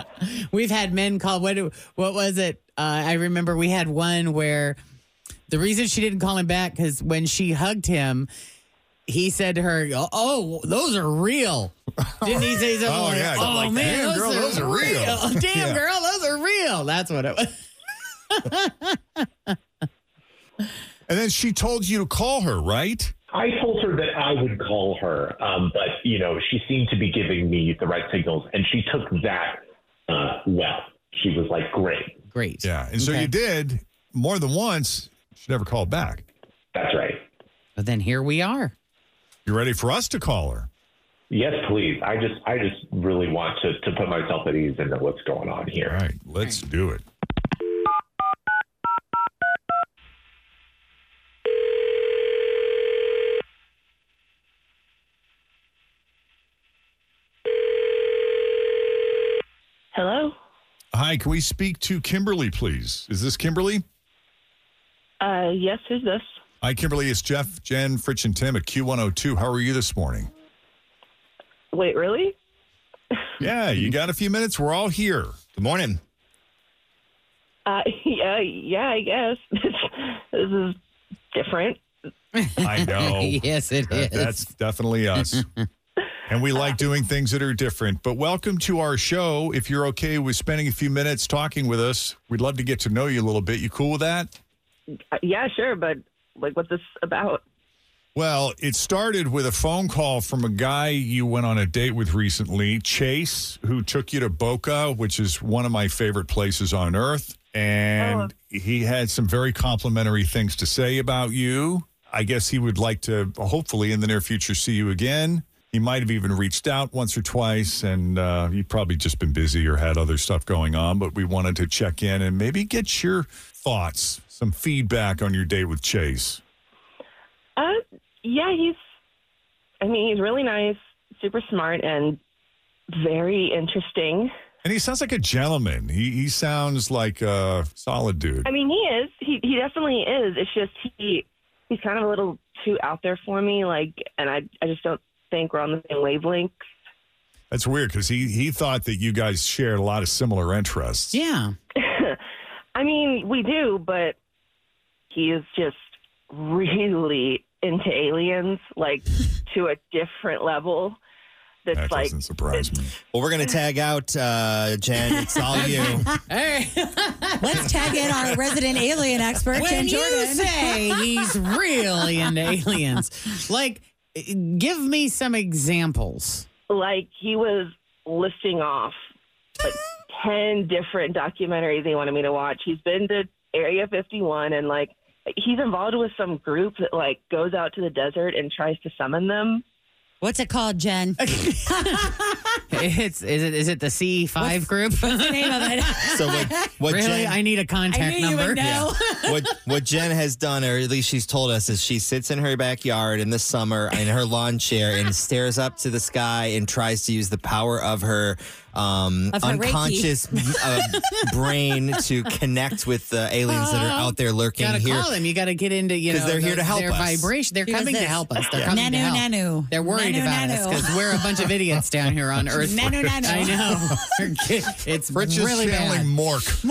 We've had men call. What? What was it? Uh, I remember we had one where the reason she didn't call him back because when she hugged him, he said to her, "Oh, oh, those are real." Didn't he say something Oh, like, yeah. "Oh Like, man, "Damn, those, girl, are those are real." Damn, Yeah. girl, those are real." That's what it was. And then she told you to call her, right? I told her that I would call her, um, but you know, she seemed to be giving me the right signals, and she took that uh, well. She was like, "Great, Great. Yeah. And so you did more than once. She never called back. that's right." But then here we are. You ready for us to call her? Yes, please. I just, I just really want to to put myself at ease and know what's going on here. All right, let's do it. Hello. Hi, can we speak to Kimberly, please? Is this Kimberly? Uh, yes, who's this? Hi, Kimberly. It's Jeff, Jenn, Fritch, and Tim at Q102. How are you this morning? Wait, really? Yeah, you got a few minutes? We're all here. Good morning. Uh, yeah, yeah, I guess this, this is different. I know. yes, it is. That- That's definitely us. And we like doing things that are different. But welcome to our show. If you're okay with spending a few minutes talking with us, we'd love to get to know you a little bit. You cool with that? Uh, yeah, sure, but like, what's this about? Well, it started with a phone call from a guy you went on a date with recently, Chase, who took you to Boca, which is one of my favorite places on earth. And oh. he had some very complimentary things to say about you. I guess he would like to, hopefully, in the near future, see you again. He might have even reached out once or twice, and uh, you've probably just been busy or had other stuff going on. But we wanted to check in and maybe get your thoughts, some feedback on your date with Chase. Uh, yeah, he's. I mean, he's really nice, super smart, and very interesting. And he sounds like a gentleman. He he sounds like a solid dude. I mean, he is. He he definitely is. It's just he he's kind of a little too out there for me. Like, and I I just don't think we're on the same wavelength. That's weird because he he thought that you guys shared a lot of similar interests. Yeah. I mean, we do, but he is just really into aliens, like to a different level. That's That like doesn't surprise me. Well, we're going to tag out uh, Jenn. It's all you. Hey, Let's tag in our resident alien expert, when Jenn you Jordan. say he's really into aliens, like, give me some examples. like he was listing off like 10 different documentaries he wanted me to watch. He's been to Area 51 and like he's involved with some group that like goes out to the desert and tries to summon them. What's it called, Jenn? It's is it is it the C five group? What's the name of it? So what? What really? Jenn, I need a contact I knew you number. would know. what what Jenn has done, or at least she's told us, is she sits in her backyard in the summer in her lawn chair and stares up to the sky and tries to use the power of her um, Of her Reiki. unconscious uh, brain to connect with the aliens that are out there lurking Gotta here. call them. You got to get into you 'Cause know they're here the- to help us their us. vibration. They're She coming to this. help us. They're Yeah. coming to Nanu, help. nanu. They're worried Nanu, about us nanu. because we're a bunch of idiots down here on Earth. Nanu, nanu. I know. it's Fritz is really channeling bad. Mork.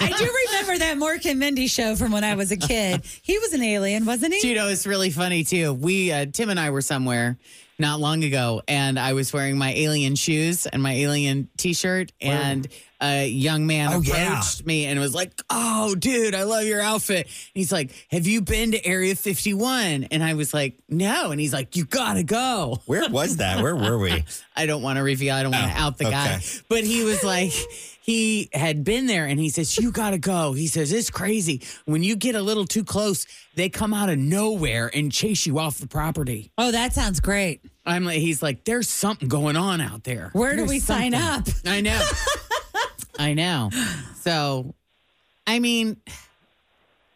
I do remember that Mork and Mindy show from when I was a kid. He was an alien, wasn't he? You know, it's really funny too. We uh, Tim and I were somewhere not long ago, and I was wearing my alien shoes and my alien T-shirt, and a young man Oh, approached yeah. me and was like, "Oh, dude, I love your outfit." And he's like, "Have you been to Area 51?" And I was like, "No." And he's like, "You gotta go." Where was that? Where were we? I don't want to reveal. I don't want to Oh, out the guy. But he was like, he had been there, and he says, "You got to go." He says, "It's crazy. When you get a little too close, they come out of nowhere and chase you off the property." Oh, that sounds great. I'm like, he's like, "There's something going on out there." Where do There's we sign up? I know. I know. So, I mean,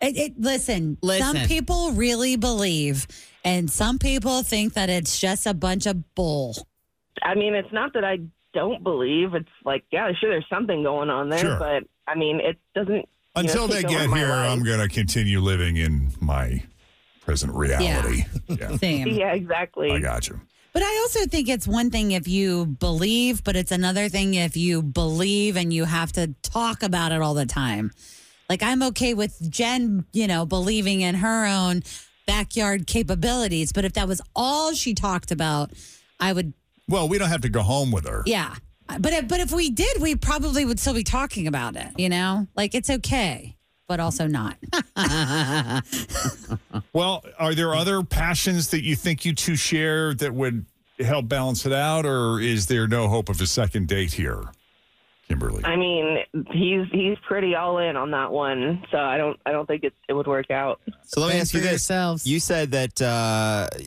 It, it, listen, Listen. some people really believe, and some people think that it's just a bunch of bull. I mean, it's not that I don't believe. It's like, yeah, sure, there's something going on there, Sure. but I mean, it doesn't. you know, Until they get here, life. I'm going to continue living in my present reality. Yeah. Same. Yeah, exactly. I got you. But I also think it's one thing if you believe, but it's another thing if you believe and you have to talk about it all the time. Like I'm okay with Jenn, you know, believing in her own backyard capabilities, but if that was all she talked about, I would, Well, we don't have to go home with her. yeah. But if, but if we did, we probably would still be talking about it. You know, like it's okay, but also not. Well, are there other passions that you think you two share that would help balance it out, or is there no hope of a second date here, Kimberly? I mean, he's he's pretty all in on that one, so I don't I don't think it it would work out. So let me ask you for this: yourselves. You said that uh, y- or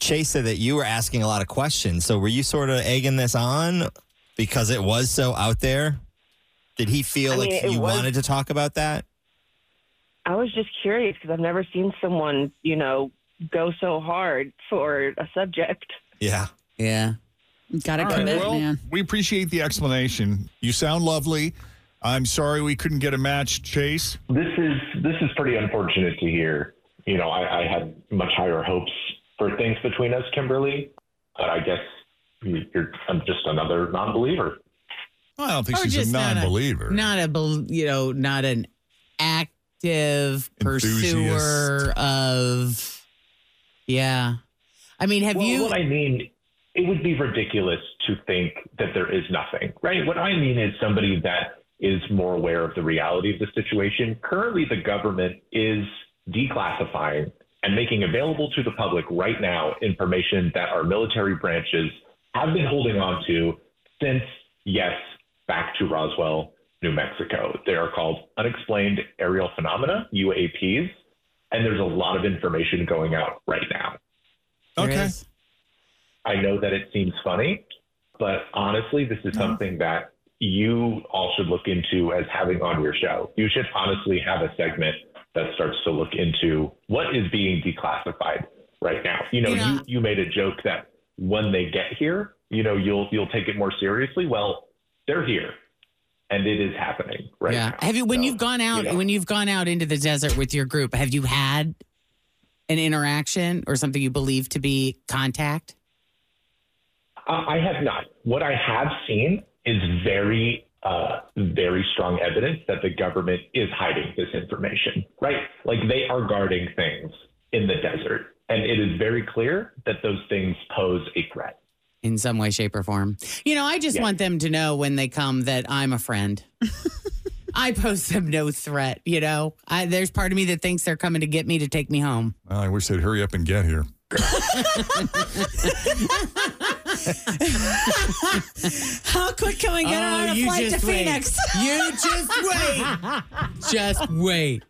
Chase said that you were asking a lot of questions. So were you sort of egging this on because it was so out there? Did he feel I like mean, it you was- wanted to talk about that? I was just curious because I've never seen someone, you know, go so hard for a subject. Yeah. yeah. Got to All right, commit, well, man. we appreciate the explanation. You sound lovely. I'm sorry we couldn't get a match, Chase. This is this is pretty unfortunate to hear. You know, I, I had much higher hopes for things between us, Kimberly. But I guess you- you're I'm just another non-believer. I don't think Or she's a non-believer. Not a, bel- you know, not an active Enthusiast. pursuer of. Yeah. I mean, have well, you? what I mean, it would be ridiculous to think that there is nothing, right? What I mean is somebody that is more aware of the reality of the situation. Currently, the government is declassifying and making available to the public right now information that our military branches have been holding on to since, yes, back to Roswell, New Mexico. They are called unexplained aerial phenomena, UAPs, and there's a lot of information going out right now. Okay. I know that it seems funny, but honestly, this is uh-huh. something that you all should look into as having on your show. You should honestly have a segment that starts to look into what is being declassified right now. You know, Yeah. you, you made a joke that when they get here, you know, you'll you'll take it more seriously. Well, they're here, and it is happening right yeah. now. Have you when you've gone out you know. when you've gone out into the desert with your group, have you had an interaction or something you believe to be contact? Uh, I have not. What I have seen is very, uh, very strong evidence that the government is hiding this information, right? Like they are guarding things in the desert. And it is very clear that those things pose a threat. in some way, shape, or form. You know, I just Yeah. want them to know when they come that I'm a friend. I pose them no threat. You know, I, there's part of me that thinks they're coming to get me to take me home. Well, I wish they'd hurry up and get here. How quick can we get Oh, on a flight to wait. Phoenix? You just wait. just wait.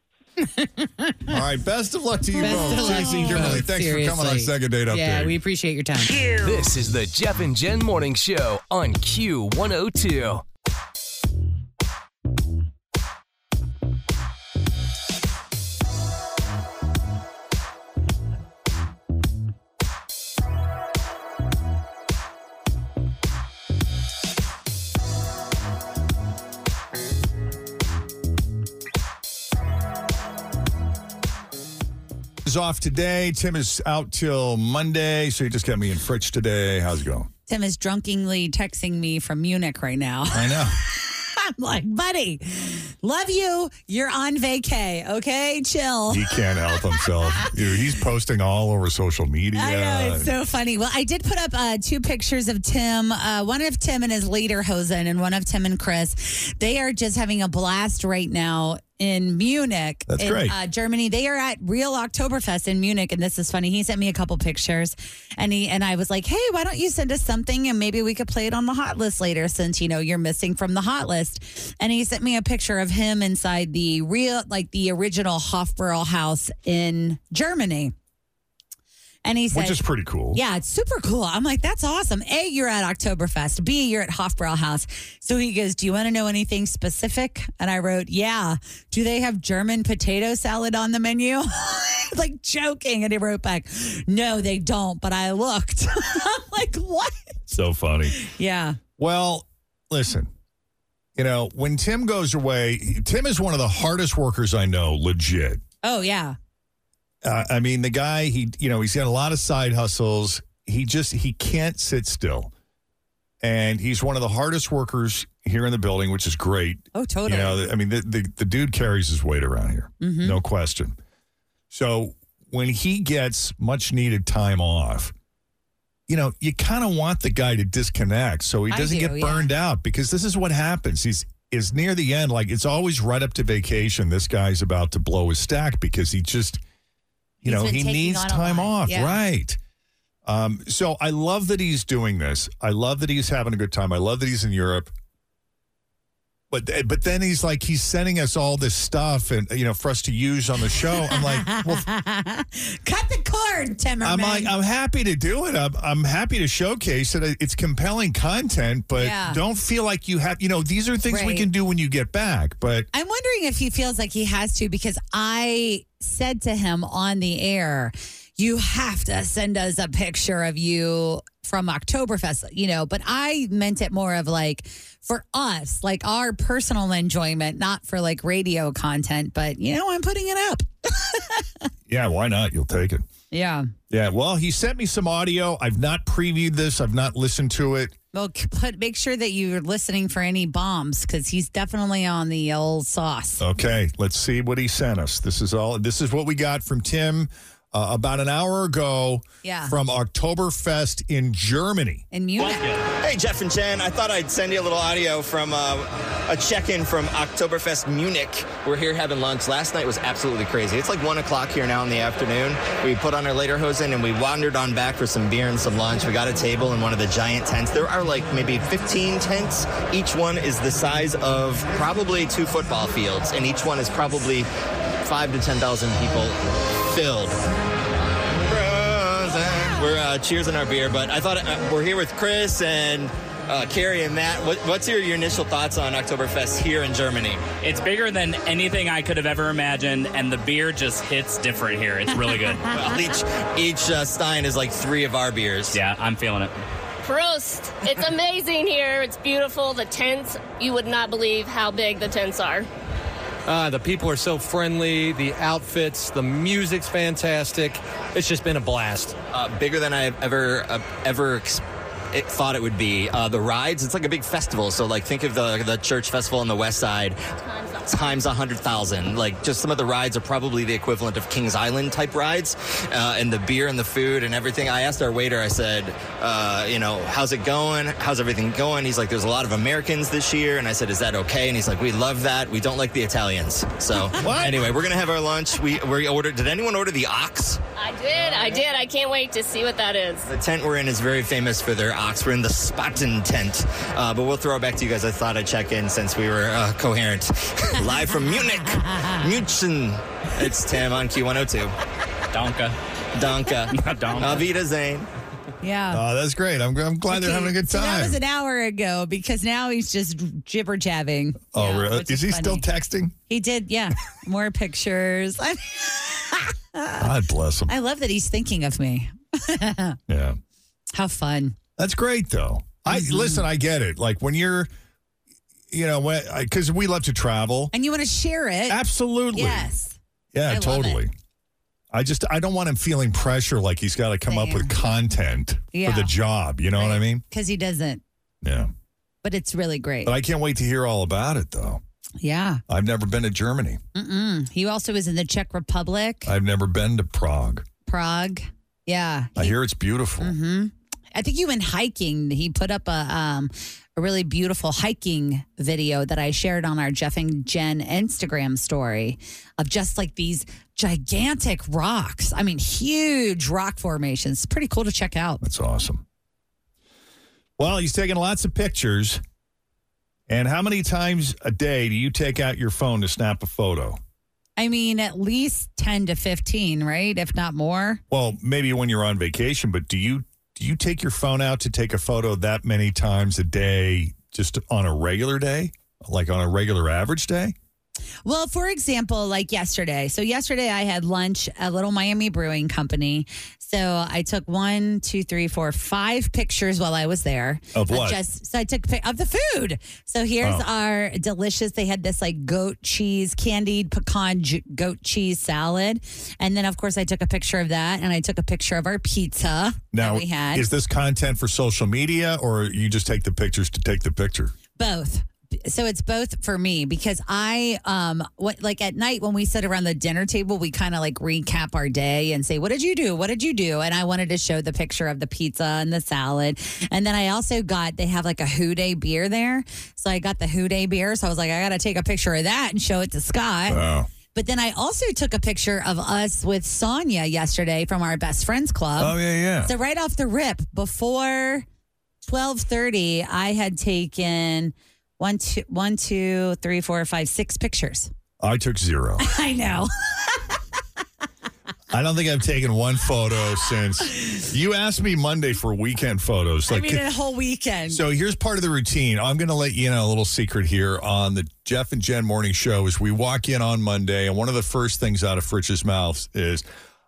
All right. Best of luck to you Best both. of luck Jason to you Kimberly, both, thanks for coming on seriously. second date update. Yeah, we appreciate your time. This is the Jeff and Jenn Morning Show on Q102. Is off today. Tim is out till Monday, so he just got me in Fritch today. How's it going? Tim is drunkenly texting me from Munich right now. I know. I'm like, buddy, love you. You're on vacay. Okay, chill. He can't help himself. Dude, he's posting all over social media. I know it's so funny. Well, I did put up uh, two pictures of Tim. Uh, one of Tim and his lederhosen, and one of Tim and Chris. They are just having a blast right now in Munich, That's in great. Uh, Germany. They are at Real Oktoberfest in Munich, and this is funny. He sent me a couple pictures, and he and I was like, "Hey, why don't you send us something, and maybe we could play it on the hot list later, since you know you're missing from the hot list." And he sent me a picture of him inside the real, like the original Hofbräu house in Germany. And he said, Which is pretty cool. yeah, it's super cool. I'm like, that's awesome. A, you're at Oktoberfest. B, you're at Hofbrauhaus. So he goes, Do you want to know anything specific? And I wrote, Yeah. Do they have German potato salad on the menu? like joking. And he wrote back, No, they don't, but I looked. I'm like, What? So funny. Yeah. Well, listen, you know, when Tim goes away, Tim is one of the hardest workers I know, legit. Oh, yeah. Uh, I mean, the guy, he, you know, he's got a lot of side hustles. He just, he can't sit still. And he's one of the hardest workers here in the building, which is great. Oh, totally. You know, I mean, the, the, the dude carries his weight around here, Mhm. no question. So when he gets much needed time off, you know, you kind of want the guy to disconnect so he doesn't do, get yeah. burned out because this is what happens. He's is near the end, like it's always right up to vacation. This guy's about to blow his stack because he just, you He's know, he needs time off, yeah. right? Um, so I love that he's doing this. I love that he's having a good time. I love that he's in Europe. But but then he's like he's sending us all this stuff and you know for us to use on the show. I'm like, well, Cut the cord, Timmerman. I'm like I'm happy to do it. I'm, I'm happy to showcase it. It's compelling content, but Yeah. don't feel like you have. You know, these are things we can do when you get back. But I'm wondering if he feels like he has to because I said to him on the air, you have to send us a picture of you from Oktoberfest, you know, but I meant it more of like for us, like our personal enjoyment, not for like radio content, but you know, I'm putting it up. yeah, why not? You'll take it. Yeah. Yeah. Well, he sent me some audio. I've not previewed this. I've not listened to it. Well, put make sure that you're listening for any bombs because he's definitely on the old sauce. Okay, let's see what he sent us. This is all. This is what we got from Tim. Uh, about an hour ago Yeah. from Oktoberfest in Germany. In Munich. Hey, Jeff and Jenn, I thought I'd send you a little audio from uh, a check in from Oktoberfest Munich. We're here having lunch. Last night was absolutely crazy. It's like 1 o'clock here now in the afternoon. We put on our lederhosen and we wandered on back for some beer and some lunch. We got a table in one of the giant tents. There are like maybe 15 tents. Each one is the size of probably two football fields, and each one is probably five to 10,000 people filled. We're uh, cheersing our beer, but I thought uh, we're here with Chris and uh, Carrie and Matt. What, what's your, your initial thoughts on Oktoberfest here in Germany? It's bigger than anything I could have ever imagined, and the beer just hits different here. It's really good. well, each each uh, stein is like three of our beers. Yeah, I'm feeling it. Prost! It's amazing here. It's beautiful. The tents, you would not believe how big the tents are. Uh, the people are so friendly. The outfits, the music's fantastic. It's just been a blast. Uh, bigger than I've ever uh, ever ex- it thought it would be. Uh, the rides, it's like a big festival. So like think of the the church festival on the west side times a hundred thousand. Like just some of the rides are probably the equivalent of Kings Island type rides, uh, and the beer and the food and everything. I asked our waiter. I said, uh, you know, how's it going? How's everything going? He's like, there's a lot of Americans this year, and I said, is that okay? And he's like, we love that. We don't like the Italians. So anyway, we're gonna have our lunch. We we ordered. Did anyone order the ox? I did. I did. I can't wait to see what that is. The tent we're in is very famous for their ox. We're in the Spaten tent, uh, but we'll throw it back to you guys. I thought I'd check in since we were uh, coherent. Live from Munich, München. It's Tim on Q102. Donka. Donka. Donka. Auf Wiedersehen. Yeah. Oh, that's great. I'm, I'm glad they're having a good So that was an hour ago because now he's just jibber jabbing. oh, really? which Is he is still texting? He did, yeah. More pictures. God bless him. I love that he's thinking of me. Yeah. How fun. That's great, though. I Mm-hmm. listen. I get it. Like when you're, you know, because we love to travel. And you want to share it. Absolutely. Yes. Yeah, I totally. I just I don't want him feeling pressure like he's got to come up with content Yeah. for the job. You know what I mean? Because he doesn't. Yeah. But it's really great. But I can't wait to hear all about it, though. yeah. I've never been to Germany. Mm-mm. He also was in the Czech Republic, I've never been to Prague. Prague. Yeah. I hear it's beautiful. hmm I think you went hiking. He put up a um, a really beautiful hiking video that I shared on our Jeff and Jenn Instagram story of just like these gigantic rocks. I mean, huge rock formations. Pretty cool to check out. That's awesome. Well, he's taking lots of pictures. And how many times a day do you take out your phone to snap a photo? I mean, at least 10 to 15, right? If not more. Well, maybe when you're on vacation, but do you do you take your phone out to take a photo that many times a day just on a regular day? Like on a regular average day? Well, for example, like yesterday. So yesterday I had lunch at Little Miami Brewing Company. So I took one, two, three, four, five pictures while I was there. Of what? just so I took of the food. So here's Oh. our delicious. They had this like goat cheese, candied pecan ju- goat cheese salad, and then of course I took a picture of that, and I took a picture of our pizza Now, that we had. is this content for social media or you just take the pictures to take the picture? both so it's both for me because i um what like at night when we sit around the dinner table we kind of like recap our day and say what did you do what did you do and i wanted to show the picture of the pizza and the salad and then i also got they have like a Houday beer there so i got the Houday beer so i was like i gotta take a picture of that and show it to scott Wow. but then I also took a picture of us with Sonia yesterday from our best friends club. Oh, yeah, yeah. So right off the rip, before twelve thirty, I had taken one, two, one, two, three, four, five, six pictures. I took zero. I know. I don't think I've taken one photo since you asked me Monday for weekend photos. I mean, a whole weekend. So here's part of the routine. I'm going to let you in on a little secret here on the Jeff and Jenn morning show. Is we walk in on Monday, and one of the first things out of Fritch's mouth is,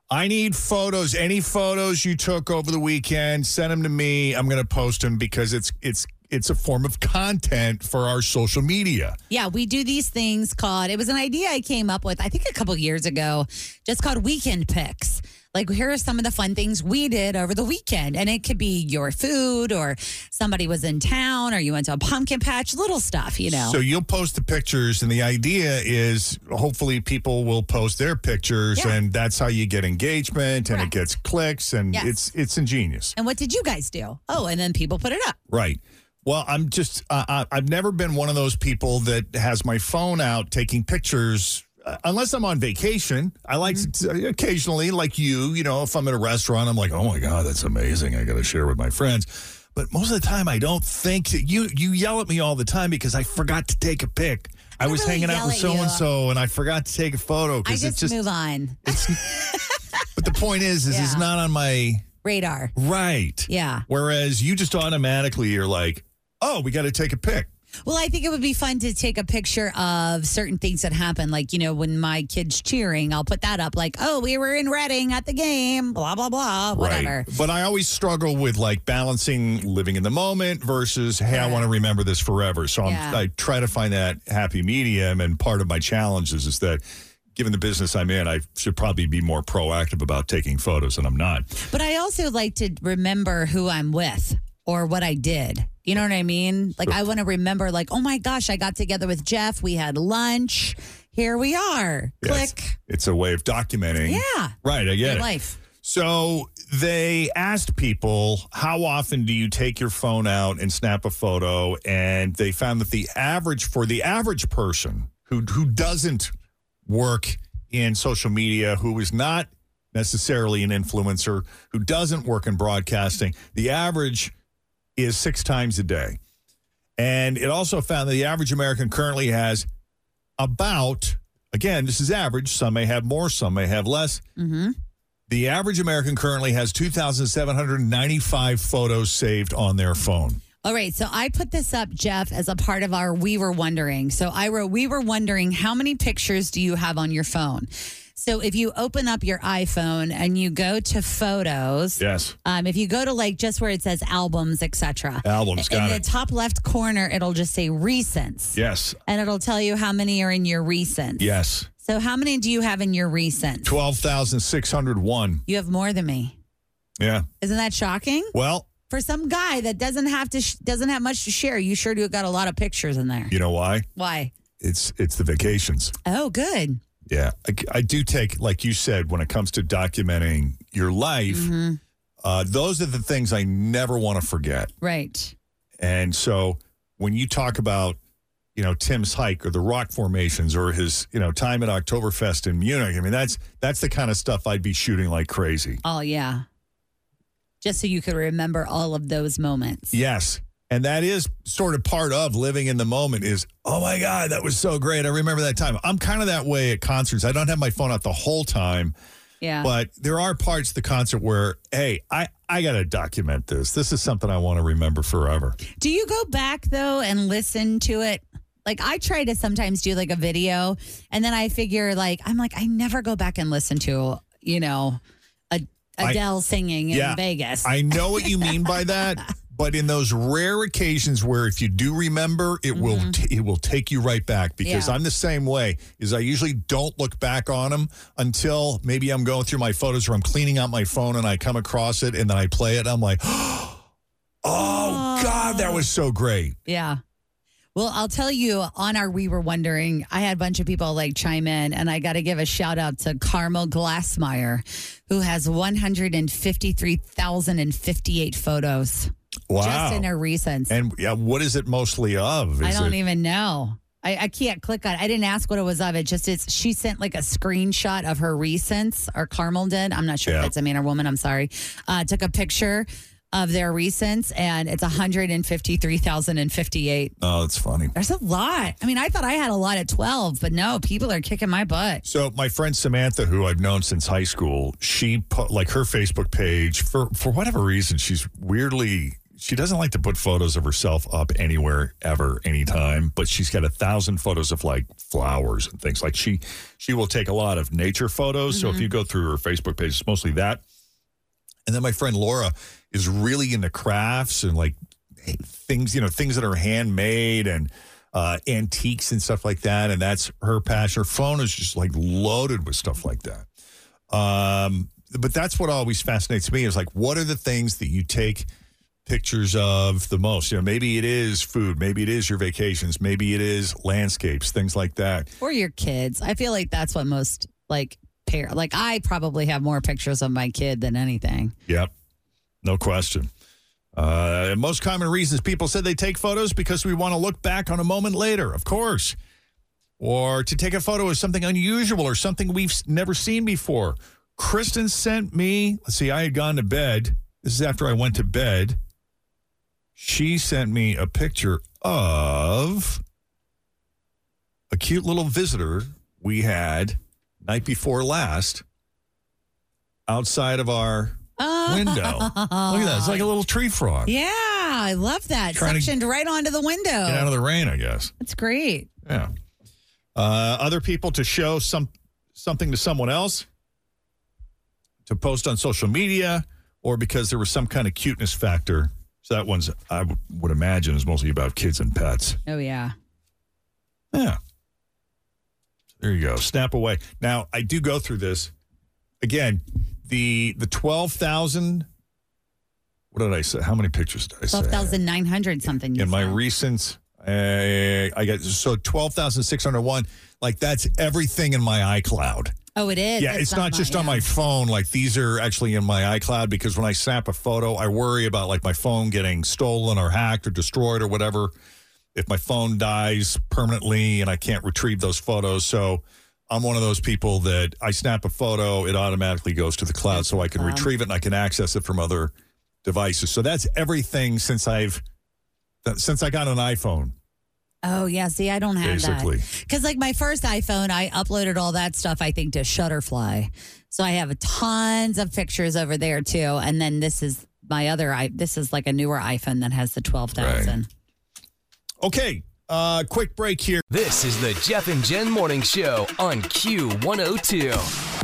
"I need photos. Any photos you took over the weekend, send them to me. I'm going to post them because it's it's it's a form of content for our social media." Yeah, we do these things called, it was an idea I came up with, I think a couple years ago, just called weekend pics. Like, here are some of the fun things we did over the weekend. And it could be your food or somebody was in town or you went to a pumpkin patch, little stuff, you know. So you'll post the pictures, and the idea is hopefully people will post their pictures, Yeah. and that's how you get engagement, and it gets clicks, and Yes. it's it's ingenious, and what did you guys do? Oh, and then people put it up. right? Well, I'm just uh, I- I've never been one of those people that has my phone out taking pictures. uh, Unless I'm on vacation, I like to, Mm-hmm. occasionally, like you, you know, if I'm at a restaurant, I'm like, oh my god, that's amazing. I got to share with my friends. But most of the time, I don't think you. You yell at me all the time because I forgot to take a pic. I, don't was really hanging out with so and so, and I forgot to take a photo I because just, it's just. move on. But the point is, is it's not on my Radar. right. Yeah. Whereas you just automatically you're like, oh, we got to take a pic. Well, I think it would be fun to take a picture of certain things that happen. Like, you know, when my kid's cheering, I'll put that up like, oh, we were in Reading at the game, blah, blah, blah, whatever. Right. But I always struggle with like balancing living in the moment versus, hey, I want to remember this forever. So I'm, Yeah. I try to find that happy medium. And part of my challenge is, is that given the business I'm in, I should probably be more proactive about taking photos, and I'm not. But I also like to remember who I'm with or what I did. You know what I mean? Like, I want to remember, like, oh my gosh, I got together with Jeff. We had lunch. Here we are. Yes. Click. It's a way of documenting. Yeah. Right. I get Your it. life. So they asked people, how often do you take your phone out and snap a photo? And they found that the average for the average person who who doesn't work in social media, who is not necessarily an influencer, who doesn't work in broadcasting, the average is six times a day. And it also found that the average American currently has about, again, this is average. Some may have more, some may have less. Mm-hmm. The average American currently has 2,795 photos saved on their phone. All right, so I put this up, Jeff, as a part of our We Were Wondering. So I wrote, We were wondering how many pictures do you have on your phone? So if you open up your iPhone and you go to photos, Yes. um, if you go to like just where it says albums, etc. Albums, in got the top left corner, it'll just say recents, Yes. and it'll tell you how many are in your recents. Yes. So how many do you have in your recents? 12,601. You have more than me. Yeah. Isn't that shocking? Well, For some guy that doesn't have to sh- doesn't have much to share, you sure do got a lot of pictures in there. you know why? Why? It's it's the vacations. Oh, good. Yeah. I, I do take, like you said, when it comes to documenting your life, Mm-hmm. uh, those are the things I never want to forget. Right. And so when you talk about, you know, Tim's hike or the rock formations or his, you know, time at Oktoberfest in Munich, I mean, that's that's the kind of stuff I'd be shooting like crazy. Oh yeah. Just so you could remember all of those moments. Yes. And that is sort of part of living in the moment is, oh my God, that was so great. I remember that time. I'm kind of that way at concerts. I don't have my phone out the whole time, Yeah. but there are parts of the concert where, hey, I, I got to document this. This is something I want to remember forever. Do you go back though and listen to it? Like I try to sometimes do like a video and then I figure like I'm like I never go back and listen to, you know, a I- Adele singing in Yeah, Vegas. I know what you mean by that. But in those rare occasions where if you do remember, it will t- it will take you right back because Mm-hmm. Yeah. I'm the same way. Is I usually don't look back on them until maybe I'm going through my photos or I'm cleaning out my phone and I come across it and then I play it. I'm like, oh God, that was so great. Yeah. Well, I'll tell you on our We Were Wondering, I had a bunch of people like chime in, and I got to give a shout out to Carmel Glassmeyer, who has 153,058 photos Wow. just in her recents. and yeah, what is it mostly of? I don't it- even know. I, I can't click on it. I didn't ask what it was of. It just it's she sent like a screenshot of her recents, or Carmel did. I'm not sure Yeah. if it's a man or woman. I'm sorry. Uh, took a picture of their recents, and it's 153,058. Oh, that's funny. There's a lot. I mean, I thought I had a lot at 12, but no, people are kicking my butt. So my friend Samantha, who I've known since high school, she put like her Facebook page for for whatever reason, she's weirdly she doesn't like to put photos of herself up anywhere ever anytime but she's got a thousand photos of like flowers and things. Like she she will take a lot of nature photos. So if you go through her facebook page it's mostly that. And then my friend laura is really into crafts and like things you know things that are handmade and uh, antiques and stuff like that and that's her passion. Her phone is just like loaded with stuff like that. Um but that's what always fascinates me is like, what are the things that you take pictures of the most? You know, maybe it is food, maybe it is your vacations, maybe it is landscapes, things like that. Or your kids. I feel like that's what most like pair. Like I probably have more pictures of my kid than anything. Yep, no question. Uh, most common reasons people said they take photos because we want to look back on a moment later, of course, or to take a photo of something unusual or something we've never seen before. Kristen sent me, let's see, I had gone to bed. This is after I went to bed. She sent me a picture of a cute little visitor we had night before last outside of our window. Look at that. It's like a little tree frog. Yeah, I love that. Trying to Suctioned right onto the window. Get out of the rain, I guess. That's great. Yeah. Uh, other people to show some something to someone else, to post on social media, or because there was some kind of cuteness factor. So that one's, I w- would imagine, is mostly about kids and pets. Oh yeah. Yeah. There you go. Snap away. Now I do go through this again. The the twelve thousand. What did I say? How many pictures did I say? Twelve thousand nine hundred something. you in my recent uh, I got so twelve thousand six hundred one. Like that's everything in my iCloud. Oh, it is. yeah, it's, not, just on my phone. Like these are actually in my iCloud because when I snap a photo, I worry about like my phone getting stolen or hacked or destroyed or whatever. If my phone dies permanently and I can't retrieve those photos, so I'm one of those people that I snap a photo, it automatically goes to the cloud, so I can Wow. retrieve it and I can access it from other devices. So that's everything since I've since I got an iPhone. Oh yeah. See, I don't have Basically. that because like my first iPhone, I uploaded all that stuff. I think to Shutterfly, so I have tons of pictures over there too. And then this is my other. i This is like a newer iPhone that has the twelve thousand. Okay, uh, quick break here. This is the Jeff and Jenn Morning Show on Q102.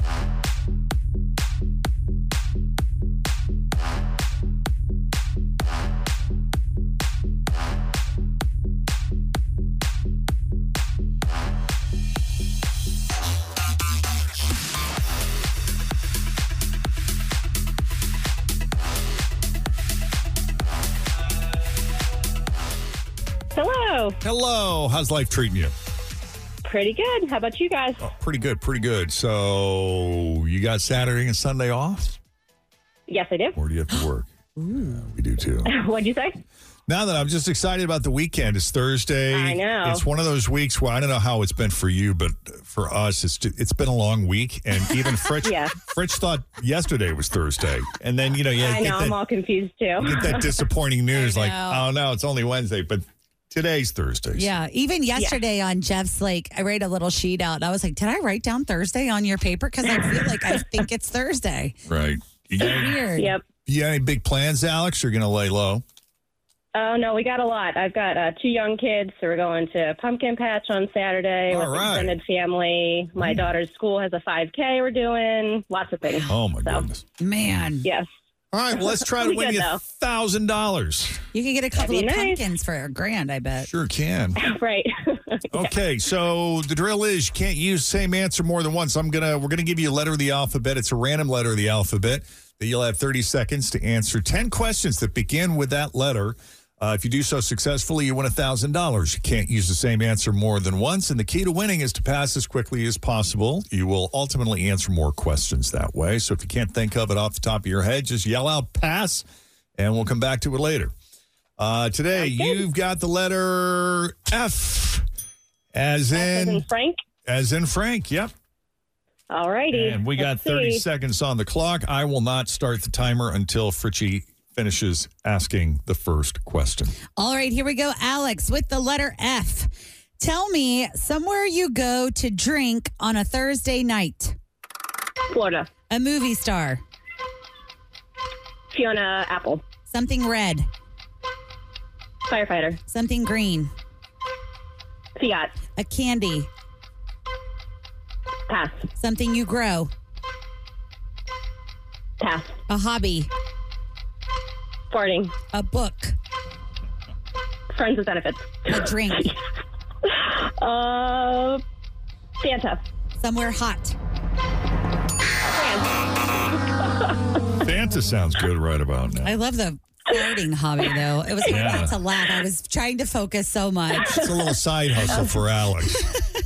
Hello. Hello. How's life treating you? Pretty good. How about you guys? Oh, pretty good, pretty good. So you got Saturday and Sunday off, Yes, I do. or do you have to work? Yeah, we do too. What'd you say? Now that I'm just excited about the weekend, it's Thursday. I know. It's one of those weeks where I don't know how it's been for you, but for us, it's ju- it's been a long week, and even Fritz Yeah. Fritz thought yesterday was Thursday, and then you know yeah, I know. that, I'm all confused too. you get that disappointing news like, oh no, it's only Wednesday, but today's Thursday. Yeah. Even yesterday on Jeff's, like, I wrote a little sheet out. And I was like, did I write down Thursday on your paper? Because I feel like I think it's Thursday. right. You got, any- Weird. Yep. you got any big plans, Alex? You're gonna lay low. Oh no, we got a lot. I've got uh, two young kids, so we're going to Pumpkin Patch on Saturday All with right. extended family. My daughter's school has a 5K. We're doing lots of things. Oh my So, goodness. Man. Yes. All right, well, let's try to win you though. thousand dollars. You can get a couple of nice. pumpkins for a grand, I bet. Sure can. right. Okay, so the drill is you can't use the same answer more than once. I'm gonna we're gonna give you a letter of the alphabet. It's a random letter of the alphabet that you'll have 30 seconds to answer 10 questions that begin with that letter. Uh, if you do so successfully, you win $1,000. You can't use the same answer more than once. And the key to winning is to pass as quickly as possible. You will ultimately answer more questions that way. So if you can't think of it off the top of your head, just yell out pass, and we'll come back to it later. Uh, today, you've got the letter F, as in, And Frank. as in Frank. Yep. All righty. And we got Let's 30 see. seconds on the clock. I will not start the timer until Fritchie finishes asking the first question. All right, here we go. Alex with the letter F. Tell me somewhere you go to drink on a Thursday night. Florida. A movie star. Fiona Apple. Something red. Firefighter. Something green. Fiat. A candy. Pass. Something you grow. Pass. A hobby. Farting. A book. Friends with benefits. A drink. Uh, Santa. Somewhere hot. Santa sounds good right about now. I love the farting hobby, though. It was hard Yeah. not to laugh. I was trying to focus so much. It's a little side hustle for Alex.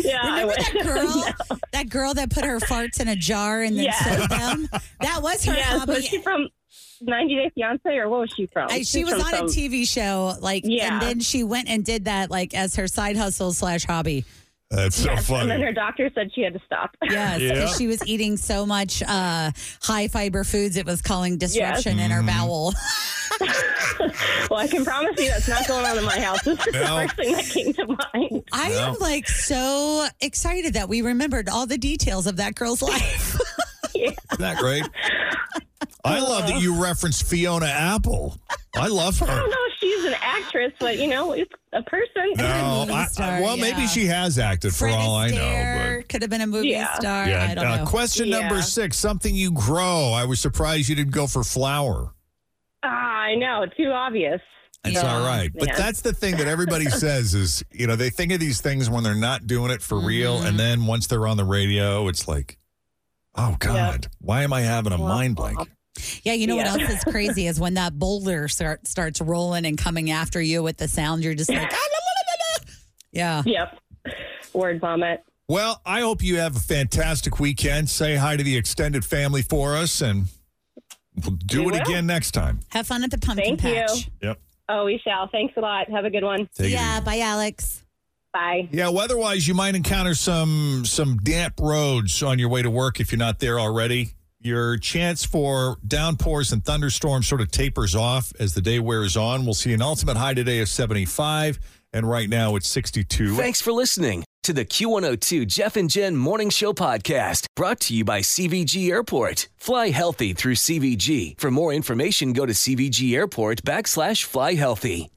Yeah, I Remember would- that girl? That girl that put her farts in a jar and then Yeah. sold them? That was her Yes, hobby. was she from 90 Day Fiance or what was she from? I, she She's was from on a TV show, like, Yeah. and then she went and did that, like, as her side hustle slash hobby. That's so Yes, and then her doctor said she had to stop. Yes, Yeah. because she was eating so much uh, high fiber foods, it was causing disruption in her Mm-hmm. bowel. well, I can promise you that's not going on in my house. This is No. the first thing that came to mind. I am like so excited that we remembered all the details of that girl's life. Isn't that great? I love that you referenced Fiona Apple. I love her. I don't her. know if she's an actress, but you know, it's a person. No, movie I- I- star, well, maybe she has acted for Fred all I know. Astaire could have been a movie Yeah. star. Yeah, I don't uh, know. question Yeah. number six: something you grow. I was surprised you didn't go for flower. Ah, I know, too obvious. It's Yeah. all right, but Yeah. that's the thing that everybody says is you know they think of these things when they're not doing it for real, and then once they're on the radio, it's like, oh god, why am I having a mind blank? Yeah, you know Yeah. what else is crazy is when that boulder start, starts rolling and coming after you with the sound, you're just like, "Ah, la, la, la, la, la." yeah. Yep. Word vomit. Well, I hope you have a fantastic weekend. Say hi to the extended family for us, and we'll do We it will. again next time. Have fun at the pumpkin Thank you. patch. Yep. Oh, we shall. Thanks a lot. Have a good one. Take yeah, bye, Alex. Bye. Yeah, weather-wise, you might encounter some some damp roads on your way to work if you're not there already. Your chance for downpours and thunderstorms sort of tapers off as the day wears on. We'll see an ultimate high today of 75, and right now it's 62. Thanks for listening to the Q102 Jeff and Jenn Morning Show podcast brought to you by CVG Airport. Fly healthy through CVG. For more information, go to CVG Airport backslash fly healthy.